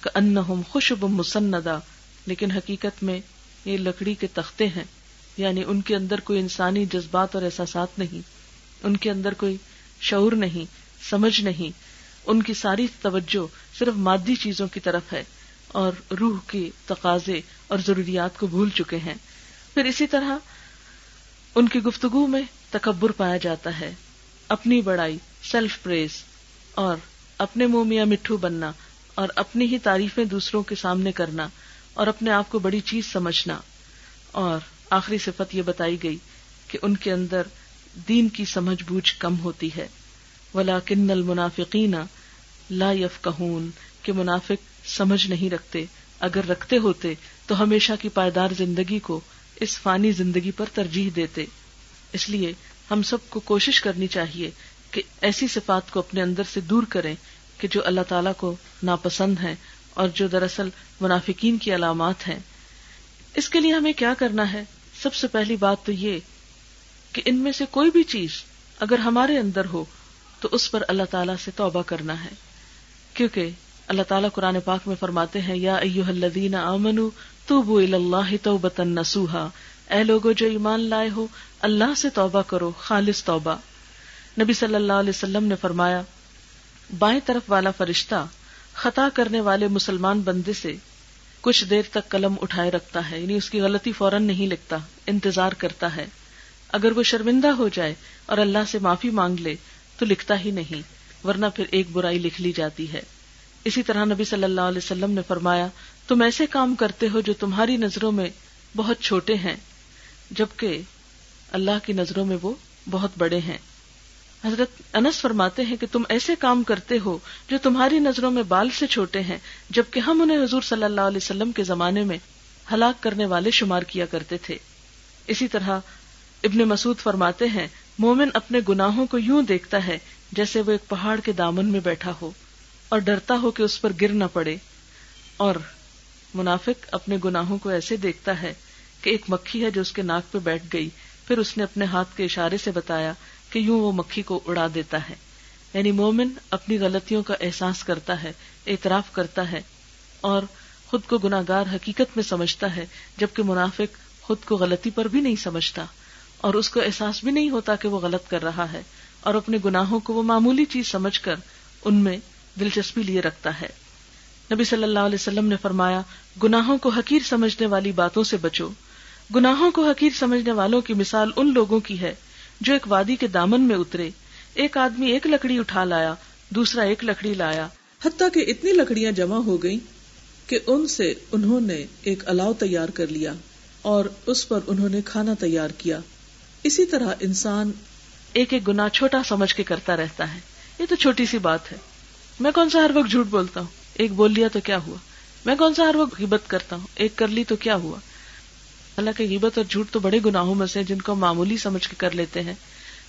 کہ ان خوشب مسندا لیکن حقیقت میں یہ لکڑی کے تختے ہیں یعنی ان کے اندر کوئی انسانی جذبات اور احساسات نہیں۔ ان کے اندر کوئی شعور نہیں، سمجھ نہیں۔ ان کی ساری توجہ صرف مادی چیزوں کی طرف ہے، اور روح کے تقاضے اور ضروریات کو بھول چکے ہیں۔ پھر اسی طرح ان کی گفتگو میں تکبر پایا جاتا ہے، اپنی بڑائی سیلف پریز اور اپنے منہ میاں مٹھو بننا اور اپنی ہی تعریفیں دوسروں کے سامنے کرنا اور اپنے آپ کو بڑی چیز سمجھنا۔ اور آخری صفت یہ بتائی گئی کہ ان کے اندر دین کی سمجھ بوجھ کم ہوتی ہے۔ ولا کن المنافقین لا یفقہون کہ منافق سمجھ نہیں رکھتے۔ اگر رکھتے ہوتے تو ہمیشہ کی پائیدار زندگی کو اس فانی زندگی پر ترجیح دیتے۔ اس لیے ہم سب کو کوشش کرنی چاہیے کہ ایسی صفات کو اپنے اندر سے دور کریں کہ جو اللہ تعالیٰ کو ناپسند ہے اور جو دراصل منافقین کی علامات ہیں۔ اس کے لیے ہمیں کیا کرنا ہے؟ سب سے پہلی بات تو یہ کہ ان میں سے کوئی بھی چیز اگر ہمارے اندر ہو تو اس پر اللہ تعالیٰ سے توبہ کرنا ہے۔ کیونکہ اللہ تعالیٰ قرآن پاک میں فرماتے ہیں، یا الذین آمنوا توبوا الی اللہ توبتا نصوحا۔ اے لوگو، جو ایمان لائے ہو، اللہ سے توبہ کرو، خالص توبہ۔ نبی صلی اللہ علیہ وسلم نے فرمایا، بائیں طرف والا فرشتہ خطا کرنے والے مسلمان بندے سے کچھ دیر تک قلم اٹھائے رکھتا ہے یعنی اس کی غلطی فوراً نہیں لکھتا، انتظار کرتا ہے۔ اگر وہ شرمندہ ہو جائے اور اللہ سے معافی مانگ لے، تو لکھتا ہی نہیں، ورنہ پھر ایک برائی لکھ لی جاتی ہے۔ اسی طرح نبی صلی اللہ علیہ وسلم نے فرمایا، تم ایسے کام کرتے ہو جو تمہاری نظروں میں بہت چھوٹے ہیں، جبکہ اللہ کی نظروں میں وہ بہت بڑے ہیں۔ حضرت انس فرماتے ہیں کہ تم ایسے کام کرتے ہو جو تمہاری نظروں میں بال سے چھوٹے ہیں، جبکہ ہم انہیں حضور صلی اللہ علیہ وسلم کے زمانے میں ہلاک کرنے والے شمار کیا کرتے تھے۔ اسی طرح ابن مسعود فرماتے ہیں، مومن اپنے گناہوں کو یوں دیکھتا ہے جیسے وہ ایک پہاڑ کے دامن میں بیٹھا ہو اور ڈرتا ہو کہ اس پر گر نہ پڑے۔ اور منافق اپنے گناہوں کو ایسے دیکھتا ہے کہ ایک مکھی ہے جو اس کے ناک پہ بیٹھ گئی، پھر اس نے اپنے ہاتھ کے اشارے سے بتایا کہ یوں وہ مکھی کو اڑا دیتا ہے۔ یعنی مومن اپنی غلطیوں کا احساس کرتا ہے، اعتراف کرتا ہے اور خود کو گناگار حقیقت میں سمجھتا ہے، جبکہ منافق خود کو غلطی پر بھی نہیں سمجھتا اور اس کو احساس بھی نہیں ہوتا کہ وہ غلط کر رہا ہے اور اپنے گناہوں کو وہ معمولی چیز سمجھ کر ان میں دلچسپی لیے رکھتا ہے۔ نبی صلی اللہ علیہ وسلم نے فرمایا، گناہوں کو حقیر سمجھنے والی باتوں سے بچو۔ گناہوں کو حقیر سمجھنے والوں کی مثال ان لوگوں کی ہے جو ایک وادی کے دامن میں اترے۔ ایک آدمی ایک لکڑی اٹھا لایا دوسرا ایک لکڑی لایا۔ حتیٰ کہ اتنی لکڑیاں جمع ہو گئی کہ ان سے انہوں نے ایک الاؤ تیار کر لیا اور اس پر انہوں نے کھانا تیار کیا۔ اسی طرح انسان ایک ایک گنا چھوٹا سمجھ کے کرتا رہتا ہے۔ یہ تو چھوٹی سی بات ہے۔ میں کون سا ہر وقت جھوٹ بولتا ہوں؟ ایک بول لیا تو کیا ہوا؟ میں کون سا ہر وقت غیبت کرتا ہوں؟ ایک کر لی تو کیا ہوا؟ اللہ کے غیبت اور جھوٹ تو بڑے گناہوں میں سے جن کو معمولی سمجھ کے کر لیتے ہیں۔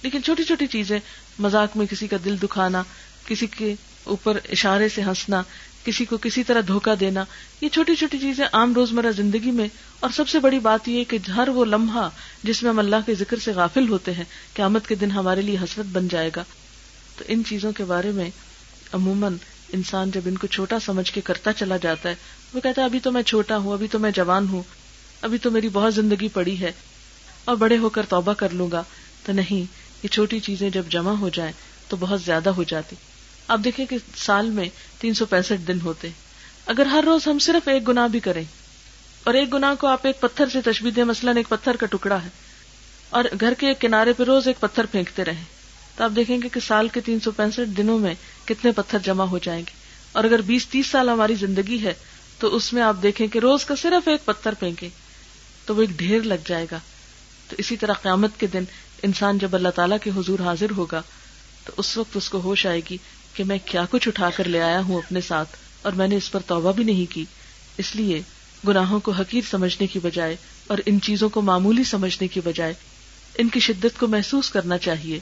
لیکن چھوٹی چھوٹی چیزیں، مذاق میں کسی کا دل دکھانا، کسی کے اوپر اشارے سے ہنسنا، کسی کو کسی طرح دھوکا دینا، یہ چھوٹی چھوٹی چیزیں عام روزمرہ زندگی میں۔ اور سب سے بڑی بات یہ کہ ہر وہ لمحہ جس میں ہم اللہ کے ذکر سے غافل ہوتے ہیں، قیامت کے دن ہمارے لیے حسرت بن جائے گا۔ تو ان چیزوں کے بارے میں عموماً انسان جب ان کو چھوٹا سمجھ کے کرتا چلا جاتا ہے، وہ کہتا ہے، ابھی تو میں چھوٹا ہوں، ابھی تو میں جوان ہوں۔ ابھی تو میری بہت زندگی پڑی ہے اور بڑے ہو کر توبہ کر لوں گا۔ تو نہیں، یہ چھوٹی چیزیں جب جمع ہو جائیں تو بہت زیادہ ہو جاتی۔ آپ دیکھیں کہ سال میں تین سو پینسٹھ دن ہوتے۔ اگر ہر روز ہم صرف ایک گنا بھی کریں، اور ایک گنا کو آپ ایک پتھر سے تشبیح دیں، مثلاً ایک پتھر کا ٹکڑا ہے، اور گھر کے ایک کنارے پہ روز ایک پتھر پھینکتے رہیں، تو آپ دیکھیں گے کہ سال کے تین سو پینسٹھ دنوں میں کتنے پتھر جمع ہو جائیں گے۔ اور اگر بیس تیس سال ہماری زندگی ہے، تو اس میں آپ دیکھیں کہ روز کا صرف ایک پتھر پھینکے تو وہ ایک ڈھیر لگ جائے گا۔ تو اسی طرح قیامت کے دن انسان جب اللہ تعالیٰ کے حضور حاضر ہوگا، تو اس وقت اس کو ہوش آئے گی کہ میں کیا کچھ اٹھا کر لے آیا ہوں اپنے ساتھ اور میں نے اس پر توبہ بھی نہیں کی۔ اس لیے گناہوں کو حقیر سمجھنے کی بجائے اور ان چیزوں کو معمولی سمجھنے کی بجائے ان کی شدت کو محسوس کرنا چاہیے۔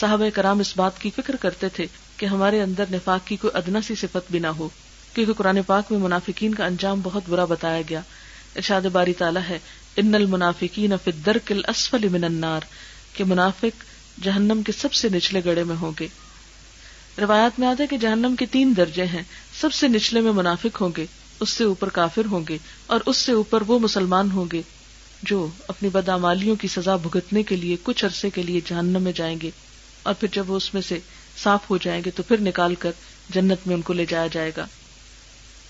صاحب کرام اس بات کی فکر کرتے تھے کہ ہمارے اندر نفاق کی کوئی ادنا سی صفت بھی نہ ہو، کیونکہ قرآن پاک میں منافقین کا انجام بہت برا بتایا گیا۔ ارشاد باری تعالیٰ ہے، ان المنافقین فی الدرک الاسفل من النار کہ منافق جہنم کے سب سے نچلے گڑے میں ہوں گے۔ روایات میں آتا ہے کہ جہنم کے تین درجے ہیں، سب سے نچلے میں منافق ہوں گے، اس سے اوپر کافر ہوں گے، اور اس سے اوپر وہ مسلمان ہوں گے جو اپنی بدامالیوں کی سزا بھگتنے کے لیے کچھ عرصے کے لیے جہنم میں جائیں گے، اور پھر جب وہ اس میں سے صاف ہو جائیں گے تو پھر نکال کر جنت میں ان کو لے جایا جائے گا۔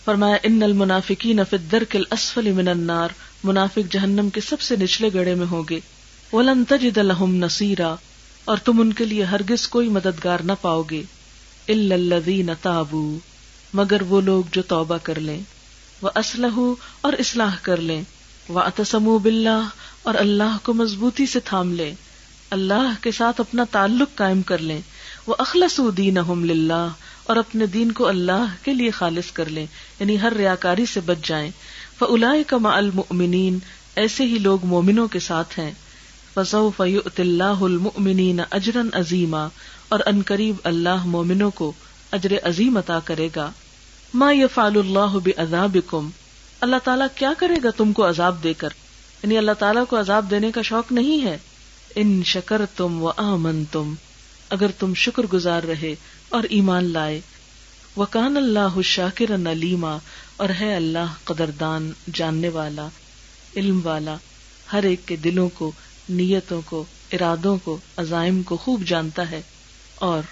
فرمایا، ان المنافقین فی الدرک الاسفل من النار. منافق جہنم کے سب سے نچلے گڑے میں ہوں گے. ولن تجد لهم نصيرا اور تم ان کے لیے ہرگز کوئی مددگار نہ پاؤ گے. الا الذين تابوا. مگر وہ لوگ جو توبہ کر لیں. وہ اسلح اور اصلاح کر لیں. وہ اتسم باللہ اور اللہ کو مضبوطی سے تھام لیں. اللہ کے ساتھ اپنا تعلق قائم کر لیں. وہ اخلص دین للہ اور اپنے دین کو اللہ کے لیے خالص کر لیں یعنی ہر ریاکاری سے بچ جائیں۔ فلا کما المؤمنین ایسے ہی لوگ مومنوں کے ساتھ ہیں۔ فضو فیوت اللہ المؤمنین اجرن عظیما اور ان قریب اللہ مومنوں کو اجر عظیم عطا کرے گا۔ ما یفعل اللہ بعذابکم اللہ تعالیٰ کیا کرے گا تم کو عذاب دے کر؟ یعنی اللہ تعالیٰ کو عذاب دینے کا شوق نہیں ہے۔ ان شکر تم و آمن تم اگر تم شکر گزار رہے اور ایمان لائے۔ وکان اللہ شاکر نلیما اور ہے اللہ قدردان، جاننے والا، علم والا۔ ہر ایک کے دلوں کو، نیتوں کو، ارادوں کو، عزائم کو خوب جانتا ہے۔ اور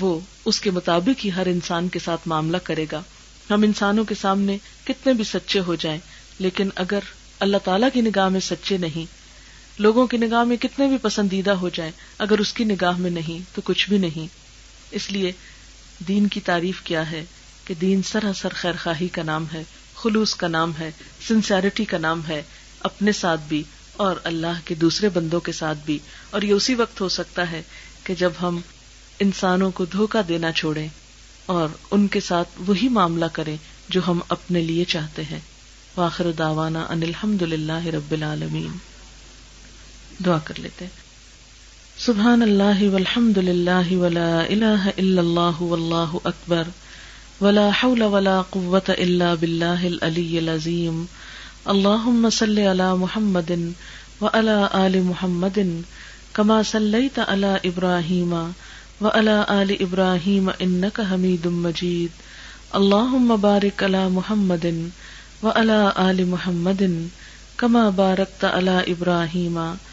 وہ اس کے مطابق ہی ہر انسان کے ساتھ معاملہ کرے گا۔ ہم انسانوں کے سامنے کتنے بھی سچے ہو جائیں، لیکن اگر اللہ تعالی کی نگاہ میں سچے نہیں، لوگوں کی نگاہ میں کتنے بھی پسندیدہ ہو جائیں، اگر اس کی نگاہ میں نہیں، تو کچھ بھی نہیں۔ اس لیے دین کی تعریف کیا ہے کہ دین سراسر خیر خواہی کا نام ہے، خلوص کا نام ہے سنسیرٹی کا نام ہے، اپنے ساتھ بھی اور اللہ کے دوسرے بندوں کے ساتھ بھی۔ اور یہ اسی وقت ہو سکتا ہے کہ جب ہم انسانوں کو دھوکا دینا چھوڑیں اور ان کے ساتھ وہی معاملہ کریں جو ہم اپنے لیے چاہتے ہیں۔ واخر داوانا ان الحمد للہ رب العالمین۔ دعا کر لیتے سبحان اللہ والحمد للہ ولا الہ الا اللہ واللہ اکبر ولا حول ولا قوة الا باللہ العلی العظیم اللہم صلی علی محمد وعلى آل محمد کما صلیت علی ابراہیم وعلى آل ابراہیم انک حمید مجید اللہم بارک علی محمد وعلى آل محمد کما بارکت علی ابراہیم وعلى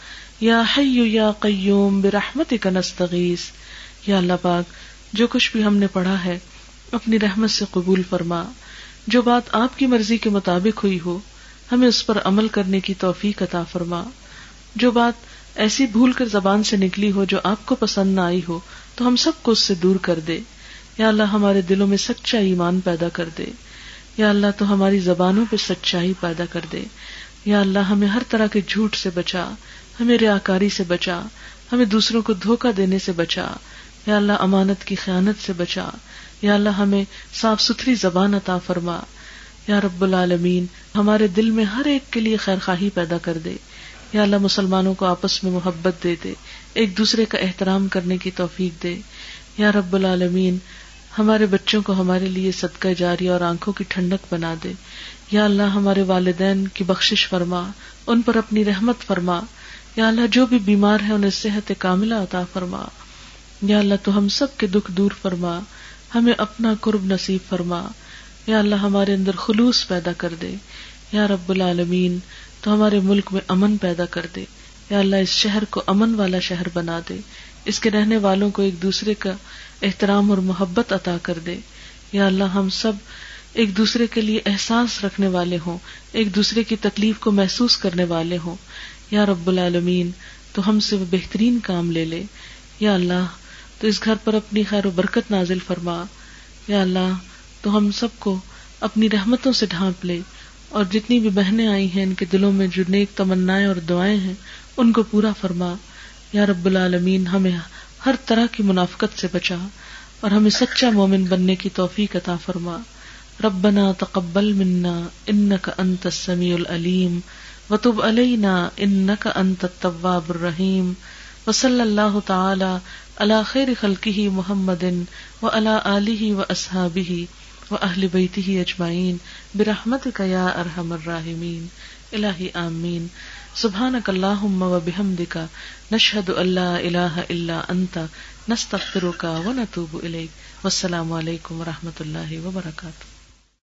یا حیو یا قیوم برحمتک نستغیث۔ یا اللہ پاک، جو کچھ بھی ہم نے پڑھا ہے، اپنی رحمت سے قبول فرما۔ جو بات آپ کی مرضی کے مطابق ہوئی ہو، ہمیں اس پر عمل کرنے کی توفیق عطا فرما۔ جو بات ایسی بھول کر زبان سے نکلی ہو جو آپ کو پسند نہ آئی ہو، تو ہم سب کو اس سے دور کر دے۔ یا اللہ، ہمارے دلوں میں سچا ایمان پیدا کر دے۔ یا اللہ، تو ہماری زبانوں پہ سچائی پیدا کر دے۔ یا اللہ ہمیں ہر طرح کے جھوٹ سے بچا، ہمیں ریاکاری سے بچا، ہمیں دوسروں کو دھوکا دینے سے بچا، یا اللہ امانت کی خیانت سے بچا، یا اللہ ہمیں صاف ستھری زبان عطا فرما۔ یا رب العالمین، ہمارے دل میں ہر ایک کے لیے خیر خواہی پیدا کر دے۔ یا اللہ مسلمانوں کو آپس میں محبت دے دے، ایک دوسرے کا احترام کرنے کی توفیق دے۔ یا رب العالمین، ہمارے بچوں کو ہمارے لیے صدقہ جاری اور آنکھوں کی ٹھنڈک بنا دے۔ یا اللہ ہمارے والدین کی بخشش فرما، ان پر اپنی رحمت فرما۔ یا اللہ جو بھی بیمار ہے انہیں صحت کاملہ عطا فرما۔ یا اللہ تو ہم سب کے دکھ دور فرما، ہمیں اپنا قرب نصیب فرما۔ یا اللہ ہمارے اندر خلوص پیدا کر دے۔ یا رب العالمین، تو ہمارے ملک میں امن پیدا کر دے۔ یا اللہ اس شہر کو امن والا شہر بنا دے۔ اس کے رہنے والوں کو ایک دوسرے کا احترام اور محبت عطا کر دے۔ یا اللہ ہم سب ایک دوسرے کے لیے احساس رکھنے والے ہوں، ایک دوسرے کی تکلیف کو محسوس کرنے والے ہوں۔ یا رب العالمین، تو ہم سے وہ بہترین کام لے لے۔ یا اللہ، تو اس گھر پر اپنی خیر و برکت نازل فرما۔ یا اللہ، تو ہم سب کو اپنی رحمتوں سے ڈھانپ لے۔ اور جتنی بھی بہنیں آئی ہیں، ان کے دلوں میں جو نیک تمنا اور دعائیں ہیں، ان کو پورا فرما۔ یا رب العالمین، ہمیں ہر طرح کی منافقت سے بچا۔ اور ہمیں سچا مومن بننے کی توفیق عطا فرما۔ ربنا تقبل منا انك انت السميع العليم وتب علينا انك انت التواب الرحيم وصلى الله تعالى على خير خلقه محمد وعلى اله واصحابه واهل بيته اجمعين برحمتك يا ارحم الراحمين الہی آمین سبحانك اللهم وبحمدك نشهد ان لا اله الا انت نستغفرك ونتوب اليك والسلام علیکم و رحمۃ اللہ وبرکاتہ